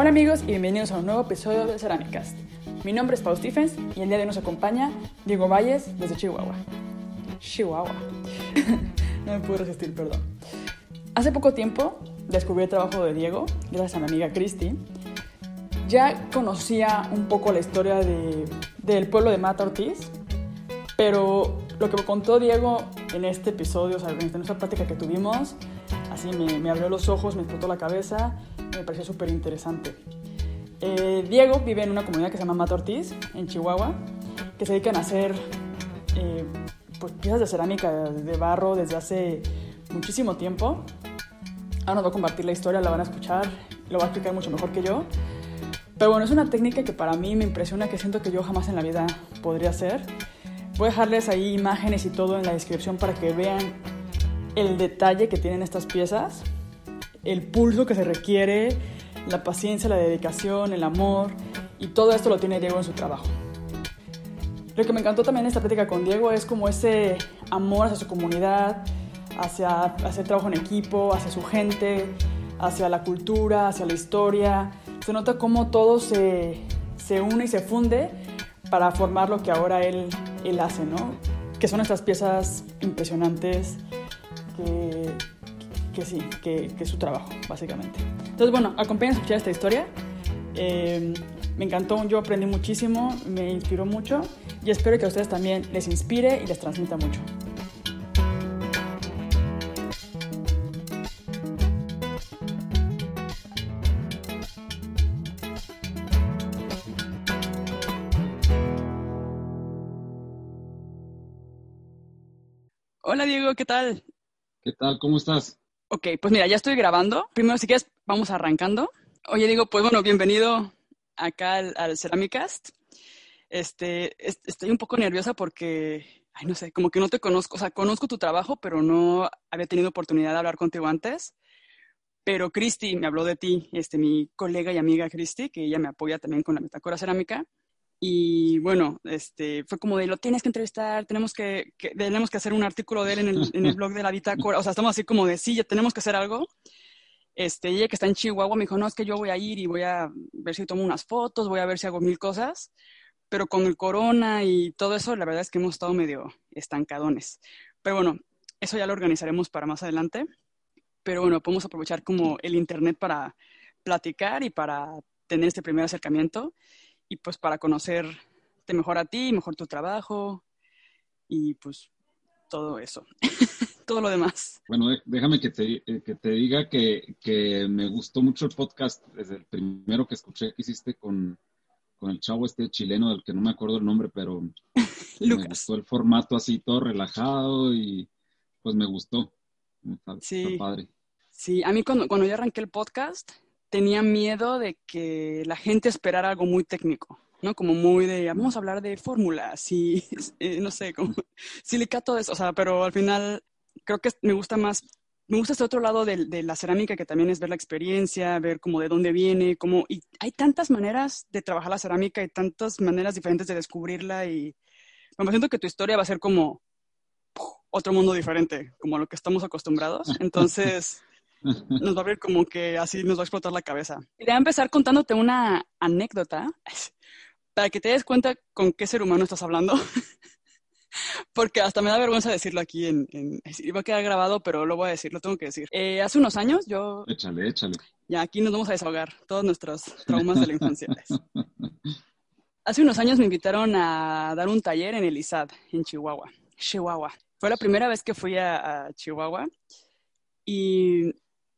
Hola amigos y bienvenidos a un nuevo episodio de Cerámicas. Mi nombre es Paul Stephens y el día de hoy nos acompaña Diego Valles desde Chihuahua. Chihuahua. no me pude resistir, perdón. Hace poco tiempo descubrí el trabajo de Diego, gracias a mi amiga Christy. Ya conocía un poco la historia de, del pueblo de Mata Ortiz, pero lo que me contó Diego en este episodio, o sea, en esta plática que tuvimos, así me, me abrió los ojos, me explotó la cabeza, me pareció súper interesante. Eh, Diego vive en una comunidad que se llama Mata Ortiz, en Chihuahua, que se dedican a hacer eh, pues, piezas de cerámica de barro desde hace muchísimo tiempo. Ahora nos va a compartir la historia, la van a escuchar, lo va a explicar mucho mejor que yo. Pero bueno, es una técnica que para mí me impresiona, que siento que yo jamás en la vida podría hacer. Voy a dejarles ahí imágenes y todo en la descripción para que vean el detalle que tienen estas piezas, el pulso que se requiere, la paciencia, la dedicación, el amor, y todo esto lo tiene Diego en su trabajo. Lo que me encantó también esta plática con Diego es como ese amor hacia su comunidad, hacia hacer trabajo en equipo, hacia su gente, hacia la cultura, hacia la historia. Se nota cómo todo se, se une y se funde para formar lo que ahora él, él hace, ¿no? Que son estas piezas impresionantes que sí, que, que, es su trabajo, básicamente. Entonces, bueno, acompáñenme a escuchar esta historia. Eh, me encantó, yo aprendí muchísimo, me inspiró mucho y espero que a ustedes también les inspire y les transmita mucho. Hola Diego, ¿qué tal? ¿Qué tal? ¿Cómo estás? Ok, pues mira, ya estoy grabando. Primero, si quieres, vamos arrancando. Oye, Diego, pues bueno, bienvenido acá al, al Ceramicast. Este, estoy un poco nerviosa porque, ay, no sé, como que no te conozco, o sea, conozco tu trabajo, pero no había tenido oportunidad de hablar contigo antes. Pero Cristi me habló de ti, este, mi colega y amiga Cristi, que ella me apoya también con la Metacora Cerámica. Y bueno, este, fue como de, lo tienes que entrevistar, tenemos que, tenemos que hacer un artículo de él en el, en el blog de la bitácora. O sea, estamos así como de, sí, ya tenemos que hacer algo. Este, ella que está en Chihuahua me dijo, no, es que yo voy a ir y voy a ver si tomo unas fotos, voy a ver si hago mil cosas. Pero con el corona y todo eso, la verdad es que hemos estado medio estancadones. Pero bueno, eso ya lo organizaremos para más adelante. Pero bueno, podemos aprovechar como el internet para platicar y para tener este primer acercamiento y pues para conocerte mejor a ti, mejor tu trabajo y pues todo eso, todo lo demás. Bueno, déjame que te, que te diga que, que, me gustó mucho el podcast desde el primero que escuché que hiciste con, con el chavo este chileno del que no me acuerdo el nombre, pero me gustó el formato así todo relajado y pues me gustó. Está, sí. Está padre. Sí, a mí cuando, cuando yo arranqué el podcast, tenía miedo de que la gente esperara algo muy técnico, ¿no? Como muy de, vamos a hablar de fórmulas y, eh, no sé, como silicato de eso, o sea, pero al final creo que me gusta más, me gusta este otro lado de, de, la cerámica que también es ver la experiencia, ver como de dónde viene, como, y hay tantas maneras de trabajar la cerámica y tantas maneras diferentes de descubrirla y me siento que tu historia va a ser como otro mundo diferente, como a lo que estamos acostumbrados, entonces nos va a ver como que así nos va a explotar la cabeza. Quería empezar contándote una anécdota para que te des cuenta con qué ser humano estás hablando. Porque hasta me da vergüenza decirlo aquí en, en, Iba a quedar grabado, pero lo voy a decir, lo tengo que decir. Eh, hace unos años yo... Échale, échale. Ya, aquí nos vamos a desahogar todos nuestros traumas de la infancia. hace unos años me invitaron a dar un taller en el ISAD, en Chihuahua. Chihuahua. Fue la primera vez que fui a, a Chihuahua y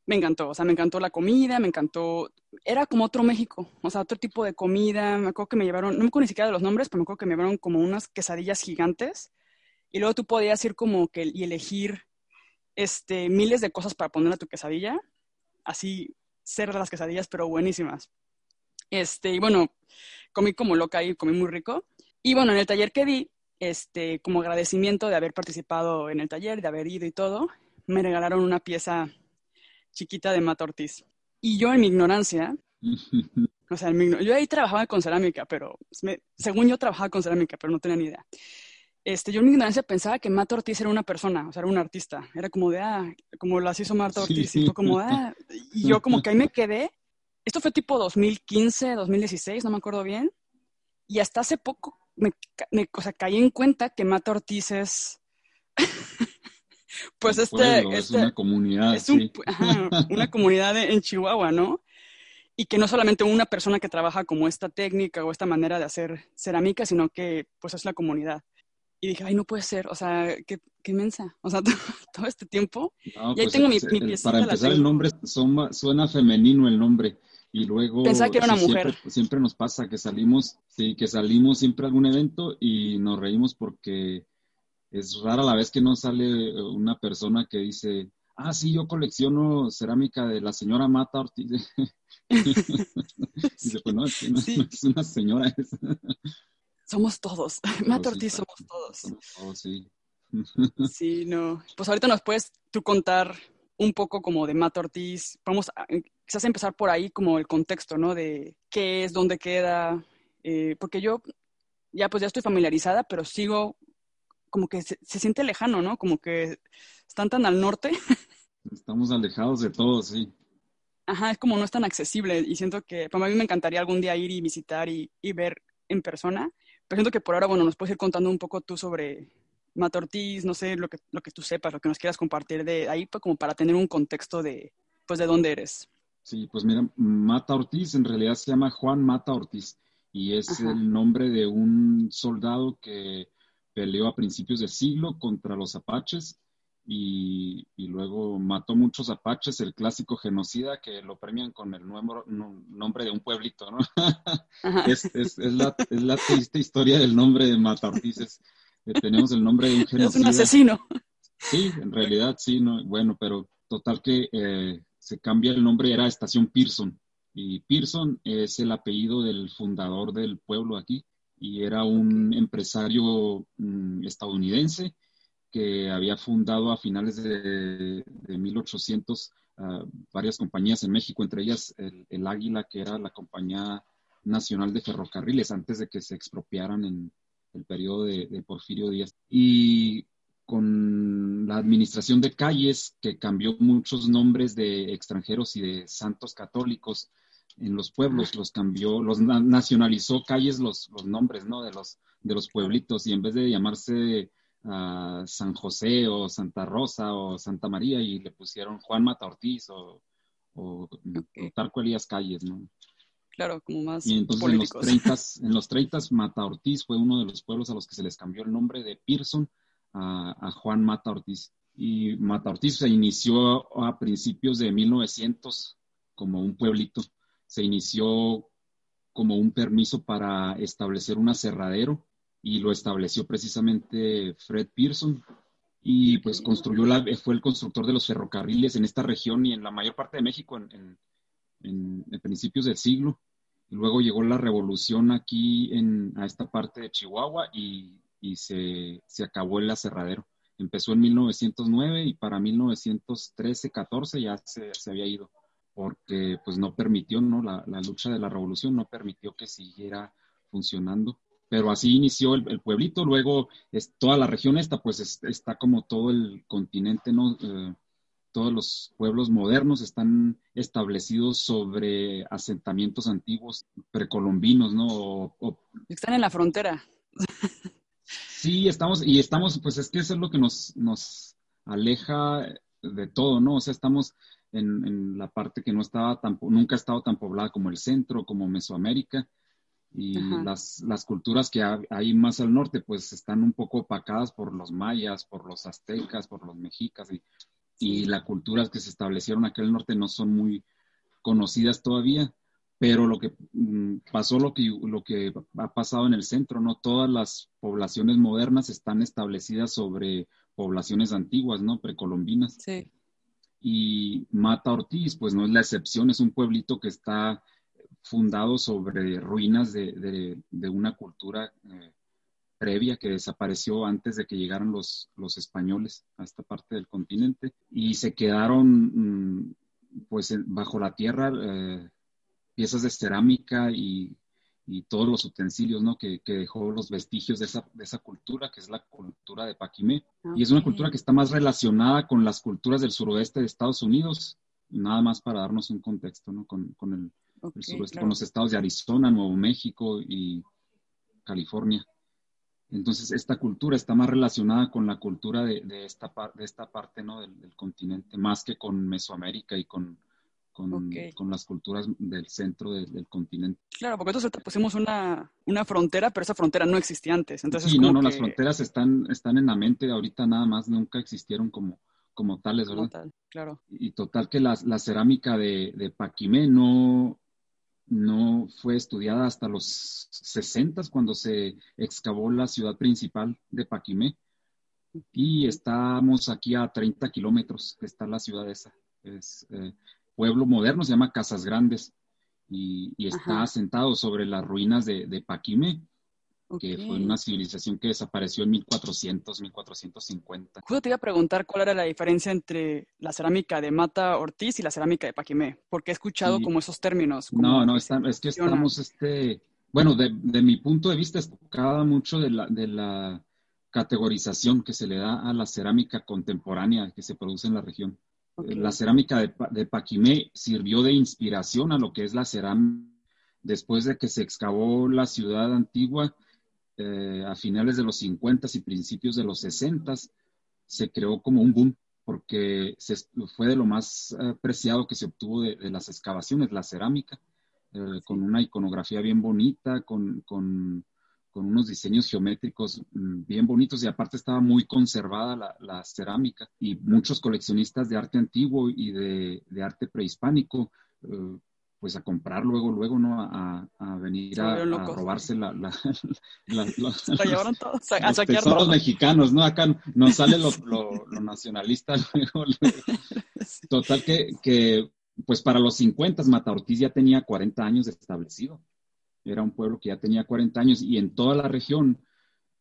me encantó, o sea, me encantó la comida, me encantó, era como otro México, o sea, otro tipo de comida, me acuerdo que me llevaron, no me acuerdo ni siquiera de los nombres, pero me acuerdo que me llevaron como unas quesadillas gigantes y luego tú podías ir como que y elegir este, miles de cosas para poner a tu quesadilla, así ser de las quesadillas, pero buenísimas. Este, y bueno, comí como loca y comí muy rico. Y bueno, en el taller que di, este, como agradecimiento de haber participado en el taller, de haber ido y todo, me regalaron una pieza chiquita de Mata Ortiz. Y yo en mi ignorancia, o sea, mi, yo ahí trabajaba con cerámica, pero me, según yo trabajaba con cerámica, pero no tenía ni idea. Este, yo en mi ignorancia pensaba que Mata Ortiz era una persona, o sea, era un artista. Era como de, ah, como las hizo Marta Ortiz. Sí. Y, como, ah, y yo como que ahí me quedé esto fue tipo 2015, 2016, no me acuerdo bien, y hasta hace poco me, o sea, caí en cuenta que Mata Ortiz es, pues este, es este, una comunidad, es una comunidad en Chihuahua, ¿no? Y que no solamente una persona que trabaja como esta técnica o esta manera de hacer cerámica, sino que pues es la comunidad. Y dije, ay, no puede ser, o sea, qué, qué mensa, o sea, todo, este tiempo. y ahí pues, tengo mi, mi piecita. Para empezar, el nombre suena femenino el nombre. Y luego Pensaba que era una mujer. Siempre, nos pasa que salimos, sí, que salimos siempre a algún evento y nos reímos porque es rara la vez que no sale una persona que dice, ah, sí, yo colecciono cerámica de la señora Mata Ortiz. y dice, pues no, es, no, es una señora. somos todos. Mata Ortiz somos todos. Somos todos, sí. sí, no. Pues ahorita nos puedes tú contar un poco como de Mata Ortiz. Vamos a quizás empezar por ahí como el contexto, ¿no? De qué es, dónde queda, eh, porque yo ya pues ya estoy familiarizada, pero sigo como que se, siente lejano, ¿no? Como que están tan al norte. Estamos alejados de todo, sí. Ajá, es como no es tan accesible y siento que, para mí me encantaría algún día ir y visitar y, y ver en persona, pero siento que por ahora, bueno, nos puedes ir contando un poco tú sobre Mata Ortiz, no sé, lo que, lo que tú sepas, lo que nos quieras compartir de ahí, pues como para tener un contexto de, pues, de dónde eres. Sí, pues mira, Mata Ortiz en realidad se llama Juan Mata Ortiz y es el nombre de un soldado que peleó a principios del siglo contra los apaches y, luego mató muchos apaches, el clásico genocida que lo premian con el nuevo nombre de un pueblito, ¿no? es, es, es, la, es, la, triste historia del nombre de Mata Ortiz. Eh, tenemos el nombre de un genocida. Es un asesino. Sí, en realidad sí, no, bueno, pero total que eh, se cambia el nombre, era Estación Pearson. Y Pearson es el apellido del fundador del pueblo aquí y era un empresario mm, estadounidense que había fundado a finales de, 1800 ah, varias compañías en México, entre ellas el, Águila, que era la compañía nacional de ferrocarriles antes de que se expropiaran en el periodo de, de Porfirio Díaz. Y con la administración de calles, que cambió muchos nombres de extranjeros y de santos católicos en los pueblos, los cambió, los nacionalizó calles los, los nombres, ¿no? De los, de los pueblitos, y en vez de llamarse uh, San José o Santa Rosa o Santa María, y le pusieron Juan Mata Ortiz o, o Tarco Elías Calles, ¿no? Claro, como más Y entonces en los, 30, en los 30 Mata Ortiz fue uno de los pueblos a los que se les cambió el nombre de Pearson a, Juan Mata Ortiz. Y Mata Ortiz se inició a principios de 1900 como un pueblito. Se inició como un permiso para establecer un aserradero y lo estableció precisamente Fred Pearson. Y pues construyó fue el constructor de los ferrocarriles en esta región y en la mayor parte de México en, en, principios del siglo. Luego llegó la revolución aquí en, a esta parte de Chihuahua y y se, se acabó el aserradero. Empezó en 1909 y para 1913-14 ya se, se, había ido, porque pues no permitió, ¿no? La, la, lucha de la revolución no permitió que siguiera funcionando. Pero así inició el, pueblito, luego es, toda la región esta, pues está como todo el continente, ¿no? Eh, todos los pueblos modernos están establecidos sobre asentamientos antiguos precolombinos, ¿no? están en la frontera. Sí, estamos, y estamos, pues es que eso es lo que nos, nos aleja de todo, ¿no? O sea, estamos en, la parte que no estaba tan, nunca ha estado tan poblada como el centro, como Mesoamérica, y las, las, culturas que hay más al norte, pues están un poco opacadas por los mayas, por los aztecas, por los mexicas, y, y las culturas que se establecieron aquí al norte no son muy conocidas todavía pero lo que mm, pasó, lo que, lo que ha pasado en el centro, ¿no? Todas las poblaciones modernas están establecidas sobre poblaciones antiguas, ¿no? Precolombinas. Sí. Y Mata Ortiz, pues no es la excepción, es un pueblito que está fundado sobre ruinas de, de, una cultura eh, previa que desapareció antes de que llegaran los, los españoles a esta parte del continente y se quedaron mm, pues bajo la tierra eh, piezas de cerámica y, todos los utensilios ¿no? que, dejó los vestigios de esa, de esa, cultura, que es la cultura de Paquimé. Y es una cultura que está más relacionada con las culturas del suroeste de Estados Unidos, nada más para darnos un contexto ¿no? con, con, el, el suroeste, con los estados de Arizona, Nuevo México y California. Entonces, esta cultura está más relacionada con la cultura de, esta, de esta parte ¿no? del, continente, más que con Mesoamérica y con, con, las culturas del centro del continente. Claro, porque nosotros pusimos una, una, frontera, pero esa frontera no existía antes. Entonces, sí, no, no, las fronteras están, están en la mente, ahorita nada más nunca existieron como, como tales, ¿verdad? claro. Y total que la, la cerámica de, de Paquimé no, no fue estudiada hasta los 60 cuando se excavó la ciudad principal de Paquimé. Y estamos aquí a 30 kilómetros que está la ciudad esa. Es eh, pueblo moderno, se llama Casas Grandes y, está asentado sobre las ruinas de, de Paquimé que fue una civilización que desapareció en 1400, 1450. Justo te iba a preguntar cuál era la diferencia entre la cerámica de Mata Ortiz y la cerámica de Paquimé, porque he escuchado como esos términos. no, no, es que estamos, este, bueno, de, mi punto de vista, cada mucho de la, de la categorización que se le da a la cerámica contemporánea que se produce en la región. La cerámica de, de Paquimé sirvió de inspiración a lo que es la cerámica después de que se excavó la ciudad antigua eh, a finales de los 50 y principios de los 60 se creó como un boom porque fue de lo más eh, preciado que se obtuvo de, las excavaciones, la cerámica, eh, con una iconografía bien bonita, con, unos diseños geométricos mm, bien bonitos y aparte estaba muy conservada la, cerámica y muchos coleccionistas de arte antiguo y de, de arte prehispánico pues a comprar luego, luego, ¿no? A, venir a, robarse la, la, los, llevaron todos a, los tesoros mexicanos, ¿no? Acá nos sale lo, nacionalista luego, Total que, que, pues para los 50 Mata Ortiz ya tenía 40 años establecido. Era un pueblo que ya tenía 40 años y en toda la región,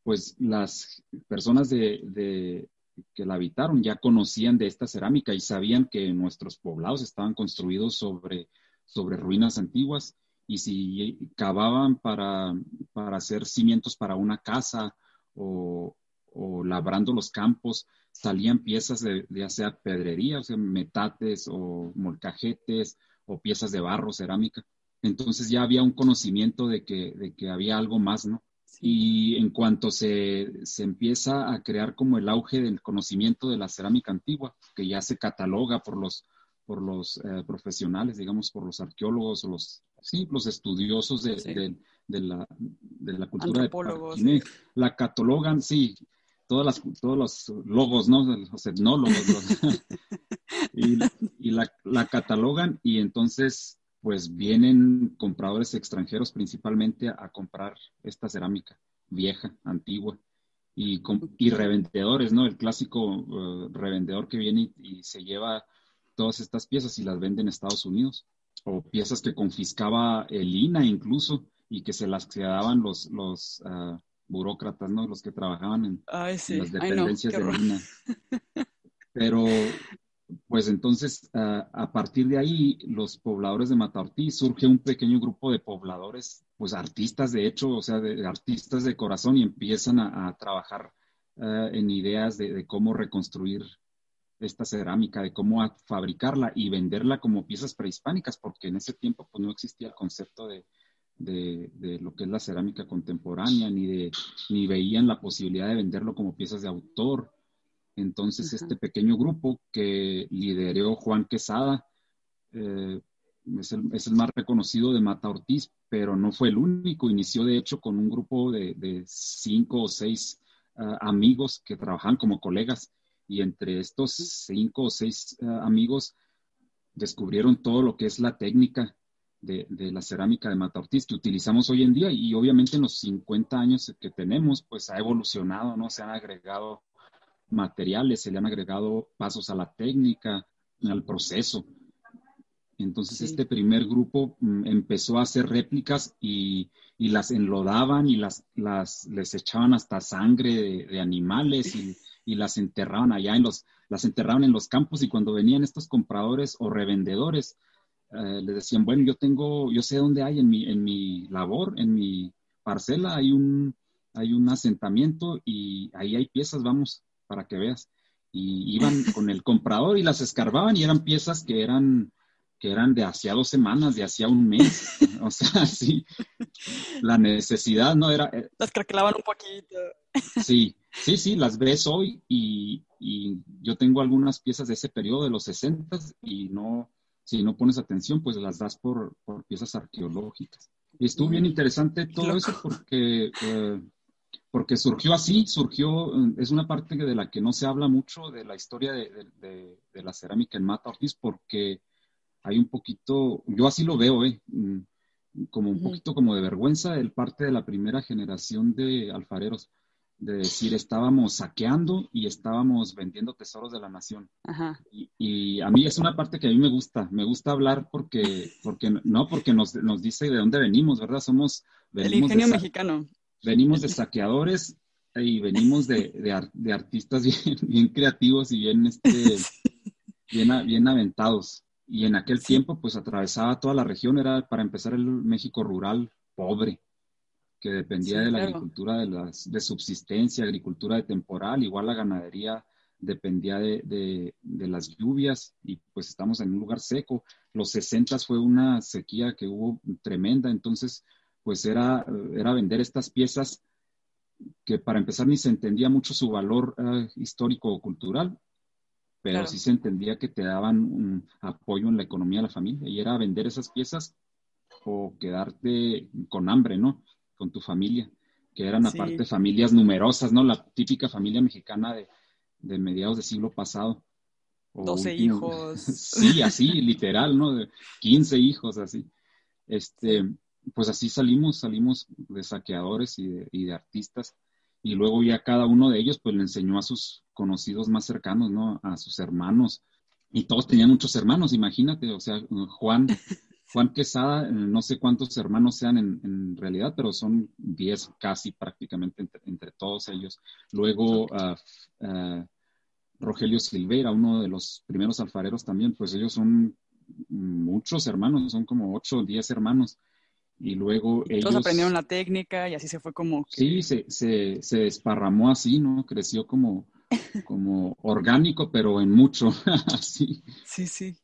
pues las personas de, que la habitaron ya conocían de esta cerámica y sabían que nuestros poblados estaban construidos sobre sobre ruinas antiguas y si cavaban para, hacer cimientos para una casa o, labrando los campos, salían piezas de, ya sea pedrería, o metates o molcajetes o piezas de barro, cerámica. Entonces ya había un conocimiento de que, de que había algo más, ¿no? Y en cuanto se, se, empieza a crear como el auge del conocimiento de la cerámica antigua, que ya se cataloga por los por los eh, profesionales, digamos, por los arqueólogos o los, sí, los estudiosos de, la, de la cultura de La catalogan, sí, todas las, todos los logos, ¿no? Los etnólogos. y, y la, la catalogan y entonces pues vienen compradores extranjeros principalmente a, comprar esta cerámica vieja, antigua, y, y revendedores, ¿no? El clásico eh, revendedor que viene y, se lleva todas estas piezas y las vende en Estados Unidos, o piezas que confiscaba el INA incluso y que se las quedaban los, los ah, burócratas, ¿no? Los que trabajaban en, las dependencias del INA. Pero, pues entonces, ah, a partir de ahí, los pobladores de Mataortí, surge un pequeño grupo de pobladores, pues artistas de hecho, o sea, de, artistas de corazón y empiezan a, trabajar ah, en ideas de, de, cómo reconstruir esta cerámica, de cómo fabricarla y venderla como piezas prehispánicas, porque en ese tiempo pues, no existía el concepto de, lo que es la cerámica contemporánea, ni, de, ni veían la posibilidad de venderlo como piezas de autor. Entonces, este pequeño grupo que lideró Juan Quesada, eh, es, el, más reconocido de Mata Ortiz, pero no fue el único. Inició, de hecho, con un grupo de, cinco o seis ah, amigos que trabajaban como colegas y entre estos cinco o seis eh, amigos descubrieron todo lo que es la técnica de, la cerámica de Mata Ortiz que utilizamos hoy en día y obviamente en los 50 años que tenemos pues ha evolucionado, ¿no? Se han agregado materiales, se le han agregado pasos a la técnica, al proceso. Entonces este primer grupo mm, empezó a hacer réplicas y, las enlodaban y las, las, les echaban hasta sangre de animales y y las enterraban allá en los, las enterraban en los campos y cuando venían estos compradores o revendedores, eh, les decían, bueno, yo tengo, yo sé dónde hay en mi, en mi labor, en mi parcela, hay un, hay un asentamiento y ahí hay piezas, vamos, para que veas. Y iban con el comprador y las escarbaban y eran piezas que eran que eran de hacía dos semanas, de hacía un mes. o sea, sí, la necesidad no era... Eh, las craquelaban un poquito. sí, sí, sí, las ves hoy y, yo tengo algunas piezas de ese periodo de los 60 y no, si no pones atención, pues las das por, piezas arqueológicas. Y estuvo bien interesante todo eso porque, eh, porque surgió así, surgió, es una parte de la que no se habla mucho de la historia de, de la cerámica en Mata Ortiz porque hay un poquito, yo así lo veo, ¿eh? Mm, como un poquito como de vergüenza el parte de la primera generación de alfareros, de decir estábamos saqueando y estábamos vendiendo tesoros de la nación. Y, a mí es una parte que a mí me gusta, me gusta hablar porque, porque no, porque nos, nos dice de dónde venimos, ¿verdad? Somos... el ingenio mexicano. Venimos de saqueadores y venimos de, de, artistas bien, bien, creativos y bien, este, bien, bien aventados. Y en aquel tiempo, pues atravesaba toda la región, era para empezar el México rural pobre, que dependía de la agricultura de, las, de subsistencia, agricultura de temporal, igual la ganadería dependía de, de, las lluvias y pues estamos en un lugar seco. Los 60 fue una sequía que hubo tremenda, entonces pues era, era vender estas piezas que para empezar ni se entendía mucho su valor eh, histórico o cultural pero sí se entendía que te daban un apoyo en la economía de la familia y era vender esas piezas o quedarte con hambre, ¿no? Con tu familia, que eran aparte familias numerosas, ¿no? La típica familia mexicana de, mediados del siglo pasado. 12 hijos. sí, así, literal, ¿no? De 15 hijos, así. Este, pues así salimos, salimos de saqueadores y de, y de artistas y luego ya cada uno de ellos pues le enseñó a sus conocidos más cercanos, ¿no? A sus hermanos. Y todos tenían muchos hermanos, imagínate, o sea, Juan, Juan Quesada, eh, no sé cuántos hermanos sean en, realidad, pero son diez casi prácticamente entre, todos ellos. Luego uh, Rogelio Silveira, uno de los primeros alfareros también, pues ellos son muchos hermanos, son como ocho o diez hermanos y luego ellos... Todos aprendieron la técnica y así se fue como... Sí, se, se, se, desparramó así, ¿no? Creció como, como orgánico, pero en mucho, así. Sí, sí.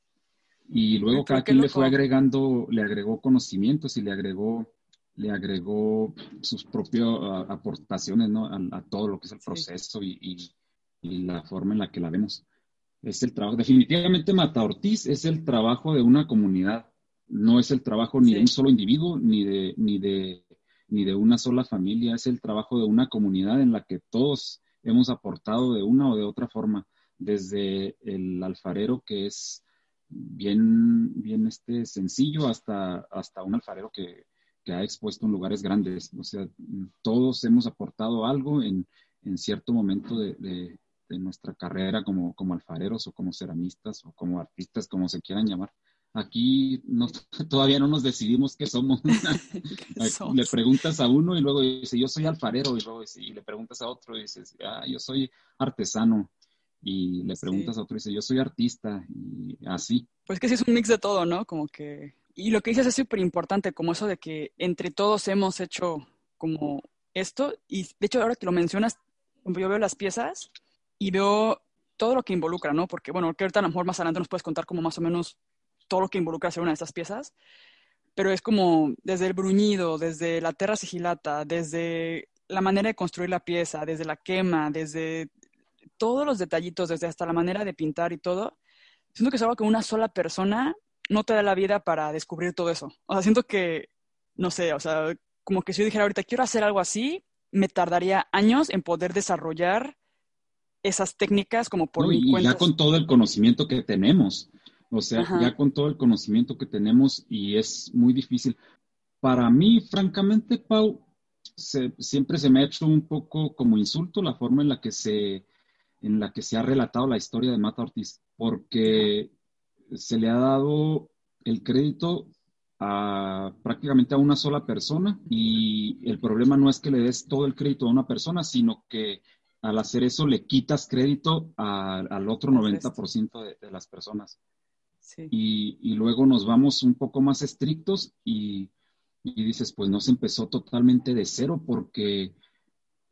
Y luego cada quien le fue agregando, le agregó conocimientos y le agregó, le agregó sus propias aportaciones, ¿no? A, todo lo que es el proceso y, y, y la forma en la que la vemos. Es el trabajo, definitivamente Mata Ortiz es el trabajo de una comunidad no es el trabajo ni de un solo individuo, ni de, ni, de, ni de una sola familia, es el trabajo de una comunidad en la que todos hemos aportado de una o de otra forma, desde el alfarero que es bien, bien este, sencillo hasta, hasta un alfarero que, ha expuesto en lugares grandes. O sea, todos hemos aportado algo en, cierto momento de, de, nuestra carrera como, como alfareros o como ceramistas o como artistas, como se quieran llamar. Aquí no, todavía no nos decidimos qué somos. le preguntas a uno y luego dice, yo soy alfarero, y luego dice, y le preguntas a otro y dices, ah, yo soy artesano. Y le preguntas a otro y dice, yo soy artista, y así. Pues que sí es un mix de todo, ¿no? Como que... Y lo que dices es súper importante, como eso de que entre todos hemos hecho como esto. Y de hecho, ahora que lo mencionas, yo veo las piezas y veo todo lo que involucra, ¿no? Porque, bueno, que ahorita a lo mejor más adelante nos puedes contar como más o menos todo lo que involucra hacer una de estas piezas, pero es como desde el bruñido, desde la terra sigilata, desde la manera de construir la pieza, desde la quema, desde todos los detallitos, desde hasta la manera de pintar y todo. Siento que es algo que una sola persona no te da la vida para descubrir todo eso. O sea, siento que, no sé, o sea, como que si yo dijera ahorita quiero hacer algo así, me tardaría años en poder desarrollar esas técnicas como por mi cuenta. Y ya con todo el conocimiento que tenemos. O sea, ya con todo el conocimiento que tenemos y es muy difícil. Para mí, francamente, Pau, siempre se me ha hecho un poco como insulto la forma en la que se, en la que se ha relatado la historia de Mata Ortiz, porque se le ha dado el crédito a prácticamente a una sola persona y el problema no es que le des todo el crédito a una persona, sino que al hacer eso le quitas crédito al otro 90% de, de las personas. Y, luego nos vamos un poco más estrictos y, dices, pues no se empezó totalmente de cero porque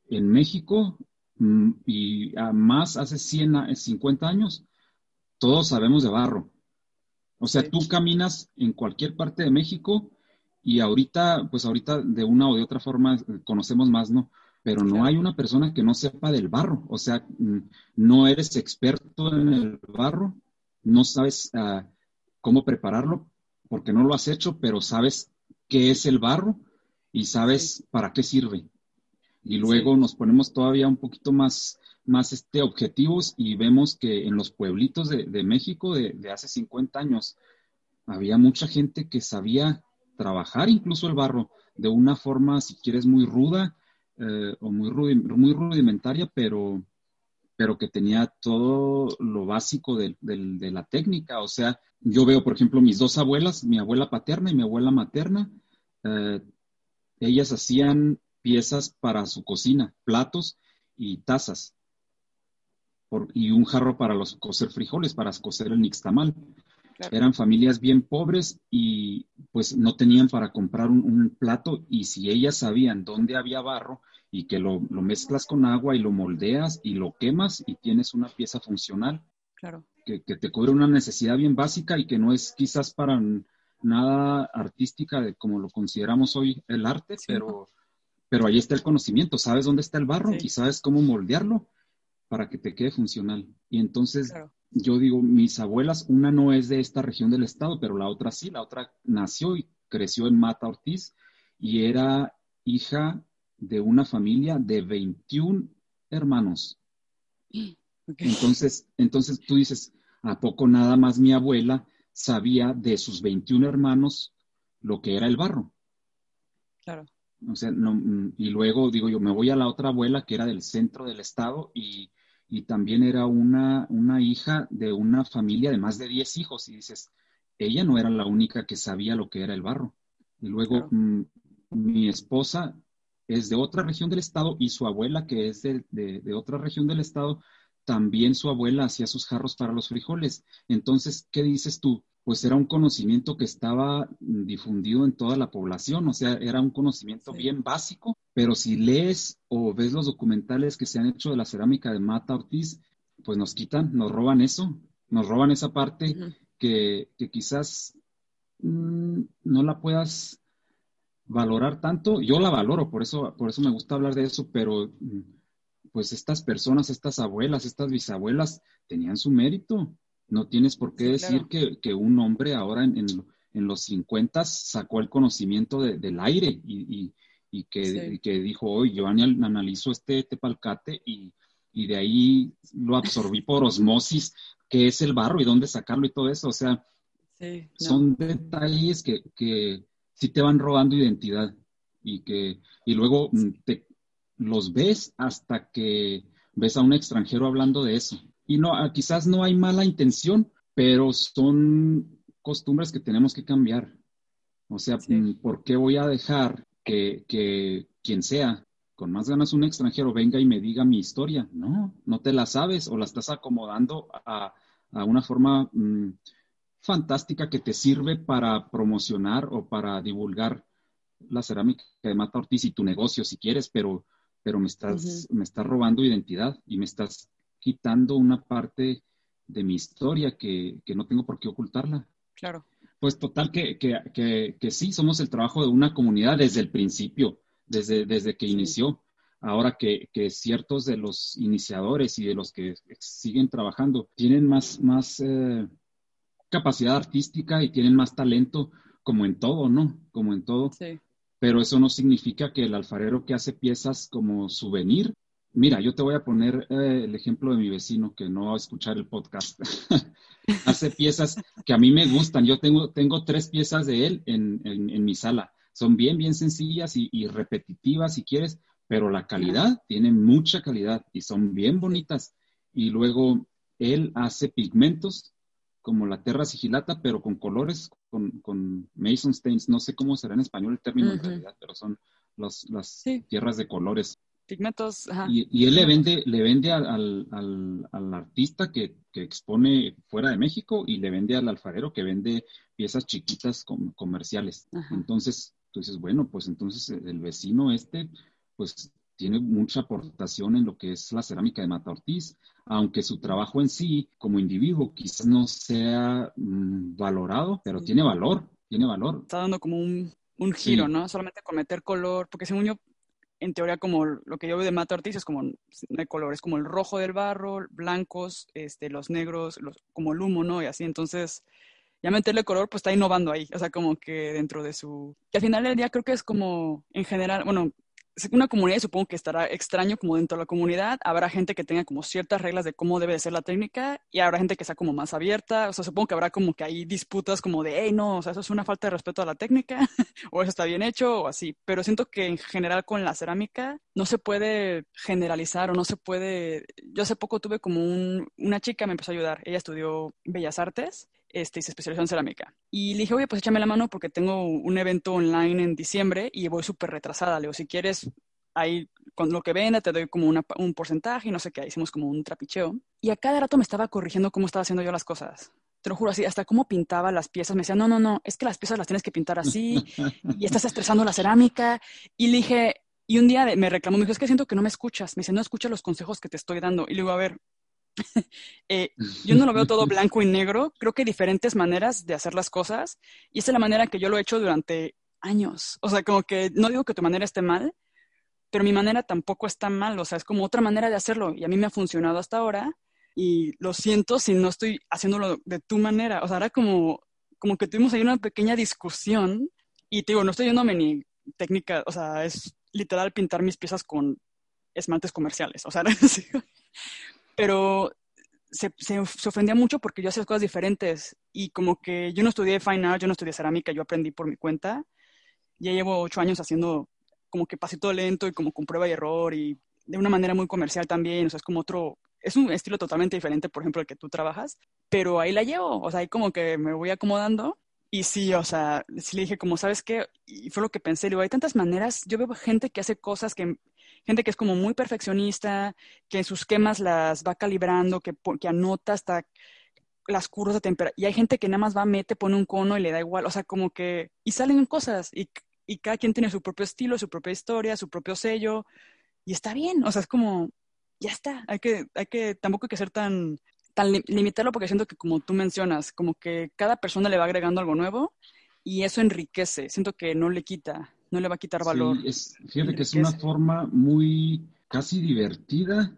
en México mm, y más hace 100, 50 años, todos sabemos de barro. O sea, tú caminas en cualquier parte de México y ahorita, pues ahorita de una o de otra forma conocemos más, ¿no? Pero no hay una persona que no sepa del barro. O sea, mm, no eres experto en el barro, no sabes ah, cómo prepararlo porque no lo has hecho, pero sabes qué es el barro y sabes para qué sirve. Y luego nos ponemos todavía un poquito más, más este, objetivos y vemos que en los pueblitos de, México de, de, hace 50 años había mucha gente que sabía trabajar incluso el barro de una forma, si quieres, muy ruda eh, o muy, muy rudimentaria, pero, pero que tenía todo lo básico de, la técnica. O sea, yo veo, por ejemplo, mis dos abuelas, mi abuela paterna y mi abuela materna, eh, ellas hacían piezas para su cocina, platos y tazas, y un jarro para los cocer frijoles, para cocer el nixtamal. Eran familias bien pobres y pues no tenían para comprar un, plato y si ellas sabían dónde había barro y que lo, mezclas con agua y lo moldeas y lo quemas y tienes una pieza funcional. Claro. Que, te cubre una necesidad bien básica y que no es quizás para nada artística de como lo consideramos hoy el arte, pero, pero ahí está el conocimiento, sabes dónde está el barro y sabes cómo moldearlo para que te quede funcional. Y entonces yo digo, mis abuelas, una no es de esta región del estado, pero la otra sí, la otra nació y creció en Mata Ortiz y era hija de una familia de 21 hermanos. Entonces, entonces tú dices, ¿a poco nada más mi abuela sabía de sus 21 hermanos lo que era el barro? Claro. O sea, no, mm, y luego digo yo, me voy a la otra abuela que era del centro del estado y y también era una, una hija de una familia de más de 10 hijos y dices, ella no era la única que sabía lo que era el barro. Y luego mm, mi esposa es de otra región del estado y su abuela, que es de, de, otra región del estado, también su abuela hacía sus jarros para los frijoles. Entonces, ¿qué dices tú? Pues era un conocimiento que estaba difundido en toda la población, o sea, era un conocimiento bien básico pero si lees o ves los documentales que se han hecho de la cerámica de Mata Ortiz, pues nos quitan, nos roban eso, nos roban esa parte que, quizás mm, no la puedas valorar tanto. Yo la valoro, por eso, por eso me gusta hablar de eso, pero mm, pues estas personas, estas abuelas, estas bisabuelas, tenían su mérito. No tienes por qué decir que, un hombre ahora en, los 50 sacó el conocimiento del aire y, y que, que dijo, hoy yo analizo este tepalcate y, y de ahí lo absorbí por osmosis, qué es el barro y dónde sacarlo y todo eso. O sea, son detalles que, que sí te van robando identidad y que y luego te, los ves hasta que ves a un extranjero hablando de eso. Y no, ah, quizás no hay mala intención, pero son costumbres que tenemos que cambiar. O sea, mm, ¿por qué voy a dejar que, quien sea, con más ganas un extranjero venga y me diga mi historia. No, no te la sabes o la estás acomodando a, una forma mm, fantástica que te sirve para promocionar o para divulgar la cerámica de Mata Ortiz y tu negocio si quieres, pero, pero me, estás, me estás robando identidad y me estás quitando una parte de mi historia que, que no tengo por qué ocultarla. Claro. Pues total que, que, que, sí, somos el trabajo de una comunidad desde el principio, desde, desde que inició. Ahora que, ciertos de los iniciadores y de los que siguen trabajando tienen más, más eh, capacidad artística y tienen más talento, como en todo, ¿no? Como en todo. Sí. Pero eso no significa que el alfarero que hace piezas como souvenir Mira, yo te voy a poner eh, el ejemplo de mi vecino que no va a escuchar el podcast. Hace piezas que a mí me gustan. Yo tengo, tengo tres piezas de él en, mi sala. Son bien, bien sencillas y, repetitivas si quieres, pero la calidad, tiene mucha calidad y son bien bonitas. Y luego él hace pigmentos como la terra sigilata, pero con colores, con, Mason Stains. No sé cómo será en español el término en realidad, pero son las tierras de colores pigmentos. Y, él le vende, le vende al, al, artista que, expone fuera de México y le vende al alfarero que vende piezas chiquitas comerciales. Entonces, tú dices, bueno, pues entonces el vecino este, pues tiene mucha aportación en lo que es la cerámica de Mata Ortiz. aunque su trabajo en sí, como individuo, quizás no sea mm, valorado, pero tiene valor, tiene valor. Está dando como un, un giro, ¿no? Solamente con meter color, porque según yo, en teoría, como lo que yo veo de Mata Ortiz es como colores, como el rojo del barro, blancos, este, los negros, los, como el humo, ¿no? Y así, entonces, ya meterle color, pues está innovando ahí, o sea, como que dentro de su... Que al final del día creo que es como, en general, bueno, una comunidad supongo que estará extraño como dentro de la comunidad, habrá gente que tenga como ciertas reglas de cómo debe de ser la técnica y habrá gente que sea como más abierta, o sea, supongo que habrá como que hay disputas como de, hey, no, o sea, eso es una falta de respeto a la técnica, o eso está bien hecho, o así, pero siento que en general con la cerámica no se puede generalizar o no se puede, yo hace poco tuve como un, una chica me empezó a ayudar, ella estudió Bellas Artes este, y se especializó en cerámica. Y le dije, oye, pues échame la mano porque tengo un evento online en diciembre y voy súper retrasada. Le digo, si quieres, ahí con lo que venda te doy como un porcentaje y no sé qué. Hicimos como un trapicheo. Y a cada rato me estaba corrigiendo cómo estaba haciendo yo las cosas. Te lo juro así, hasta cómo pintaba las piezas. Me decía, no, no, no, es que las piezas las tienes que pintar así y estás estresando la cerámica. Y le dije, y un día me reclamó, me dijo, es que siento que no me escuchas. Me dice, no escuchas los consejos que te estoy dando. Y le digo, a ver, Eh, yo no lo veo todo blanco y negro, creo que hay diferentes maneras de hacer las cosas y esa es la manera que yo lo he hecho durante años. O sea, como que no digo que tu manera esté mal, pero mi manera tampoco está mal, o sea, es como otra manera de hacerlo y a mí me ha funcionado hasta ahora y lo siento si no estoy haciéndolo de tu manera. O sea, era como, como que tuvimos ahí una pequeña discusión y te digo, no estoy yéndome ni técnica, o sea, es literal pintar mis piezas con esmaltes comerciales, o sea, pero se, se, ofendía mucho porque yo hacía cosas diferentes y como que yo no estudié fine art, yo no estudié cerámica, yo aprendí por mi cuenta. Ya llevo ocho años haciendo como que pasito lento y como con prueba y error y de una manera muy comercial también, o sea, es como otro, es un estilo totalmente diferente, por ejemplo, el que tú trabajas, pero ahí la llevo, o sea, ahí como que me voy acomodando y sí, o sea, sí le dije como, ¿sabes qué? Y fue lo que pensé, digo, hay tantas maneras, yo veo gente que hace cosas que gente que es como muy perfeccionista, que sus quemas las va calibrando, que, anota hasta las curvas de temperatura. Y hay gente que nada más va, mete, pone un cono y le da igual. O sea, como que. Y salen cosas. Y cada quien tiene su propio estilo, su propia historia, su propio sello. Y está bien. O sea, es como. Ya está. Hay que, hay que, tampoco hay que ser tan, tan limitarlo porque siento que como tú mencionas, como que cada persona le va agregando algo nuevo y eso enriquece. Siento que no le quita no le va a quitar valor. es, fíjate que es una forma muy casi divertida.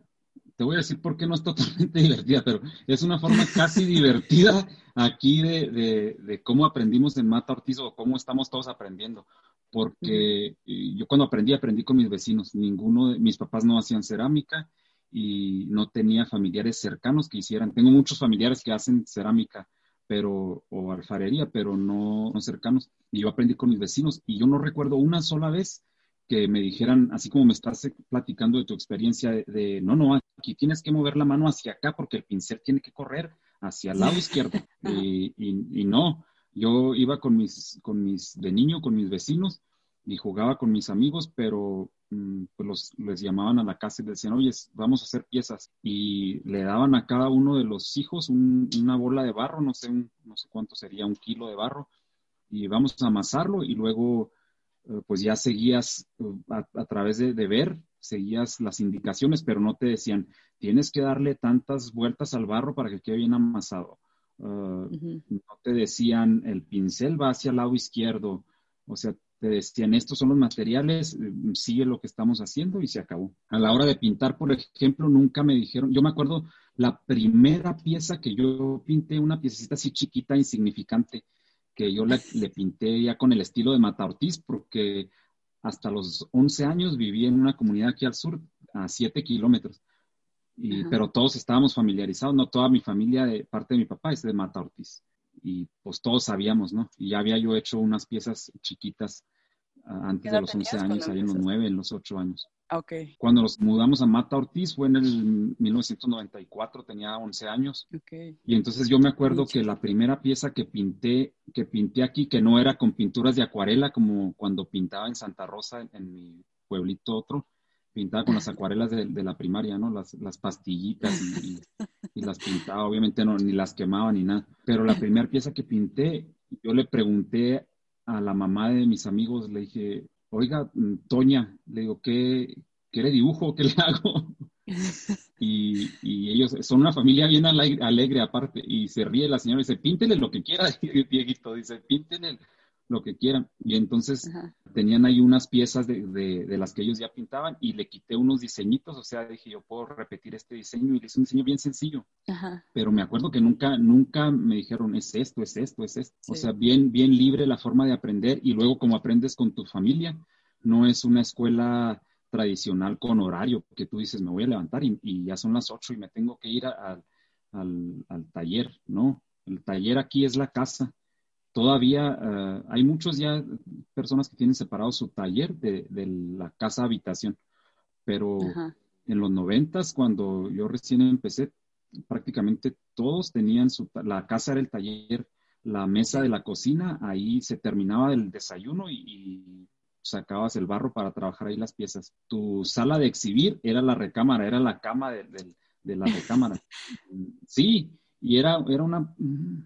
Te voy a decir por qué no es totalmente divertida, pero es una forma casi divertida aquí de, cómo aprendimos en Mata Ortiz o cómo estamos todos aprendiendo. Porque yo cuando aprendí, aprendí con mis vecinos. Ninguno de mis papás no hacían cerámica y no tenía familiares cercanos que hicieran. Tengo muchos familiares que hacen cerámica, pero, o alfarería, pero no, no cercanos. Y yo aprendí con mis vecinos y yo no recuerdo una sola vez que me dijeran, así como me estás platicando de tu experiencia, de, no, no, aquí tienes que mover la mano hacia acá porque el pincel tiene que correr hacia el lado izquierdo. Y, y, no, yo iba con mis, con mis, de niño, con mis vecinos y jugaba con mis amigos, pero pues los, les llamaban a la casa y les decían, oye, vamos a hacer piezas. Y le daban a cada uno de los hijos una bola de barro, no sé, no sé cuánto sería, un kilo de barro, y vamos a amasarlo y luego eh, pues ya seguías eh, a, través de, ver, seguías las indicaciones, pero no te decían, tienes que darle tantas vueltas al barro para que quede bien amasado. Eh, no te decían, el pincel va hacia el lado izquierdo, o sea, te decían, estos son los materiales, sigue lo que estamos haciendo y se acabó. A la hora de pintar, por ejemplo, nunca me dijeron, yo me acuerdo la primera pieza que yo pinté, una piececita así chiquita, insignificante, que yo le, pinté ya con el estilo de Mata Ortiz, porque hasta los 11 años viví en una comunidad aquí al sur, a 7 kilómetros. Y, pero todos estábamos familiarizados, no toda mi familia, de parte de mi papá, es de Mata Ortiz. Y pues todos sabíamos, ¿no? Y ya había yo hecho unas piezas chiquitas ah, antes de los 11 años, ahí en los 9, en los 8 años. Okay. Cuando nos mudamos a Mata Ortiz fue en el 1994, tenía 11 años. Okay. Y entonces yo me acuerdo que la primera pieza que pinté, que pinté aquí, que no era con pinturas de acuarela como cuando pintaba en Santa Rosa, en, mi pueblito otro, pintaba con las acuarelas de, la primaria, ¿no? Las, las pastillitas y, y, las pintaba, obviamente no, ni las quemaba ni nada. Pero la primera pieza que pinté, yo le pregunté a la mamá de mis amigos, le dije, oiga, mm, Toña, le digo, ¿qué, qué le dibujo? ¿Qué le hago? Y, y ellos son una familia bien alegre, aparte, y se ríe la señora y dice, píntele lo que quiera, viejito, dice, píntele lo que quieran. Y entonces tenían ahí unas piezas de, de, las que ellos ya pintaban y le quité unos diseñitos, o sea, dije, yo puedo repetir este diseño y le hice un diseño bien sencillo. Pero me acuerdo que nunca, nunca me dijeron, es esto, es esto, es esto. O sea, bien, bien libre la forma de aprender y luego como aprendes con tu familia, no es una escuela tradicional con horario, que tú dices, me voy a levantar y, ya son las ocho y me tengo que ir al, al taller, ¿no? El taller aquí es la casa todavía eh, hay muchos ya personas que tienen separado su taller de, la casa habitación, pero en los noventas, cuando yo recién empecé, prácticamente todos tenían su, la casa era el taller, la mesa de la cocina, ahí se terminaba el desayuno y, sacabas el barro para trabajar ahí las piezas. Tu sala de exhibir era la recámara, era la cama de, de la recámara. Sí, y era, era una,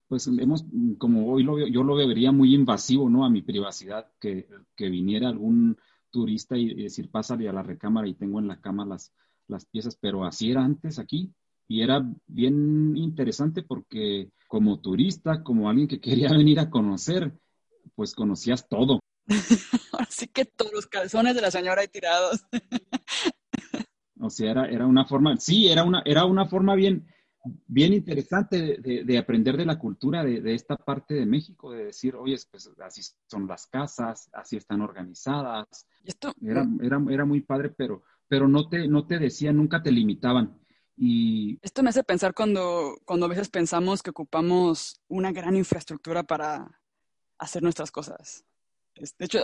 pues hemos, como hoy lo veo, yo lo vería muy invasivo, ¿no? A mi privacidad, que, que viniera algún turista y, decir, pásale a la recámara y tengo en la cama las, las piezas, pero así era antes aquí. Y era bien interesante porque como turista, como alguien que quería venir a conocer, pues conocías todo. Así que todos los calzones de la señora ahí tirados. o sea, era, era una forma, sí, era una, era una forma bien, bien interesante de, aprender de la cultura de, esta parte de México, de decir, oye, pues así son las casas, así están organizadas. Esto, era, era, era, muy padre, pero, pero no, te, no te decían, nunca te limitaban. Y... Esto me hace pensar cuando, cuando a veces pensamos que ocupamos una gran infraestructura para hacer nuestras cosas. De hecho,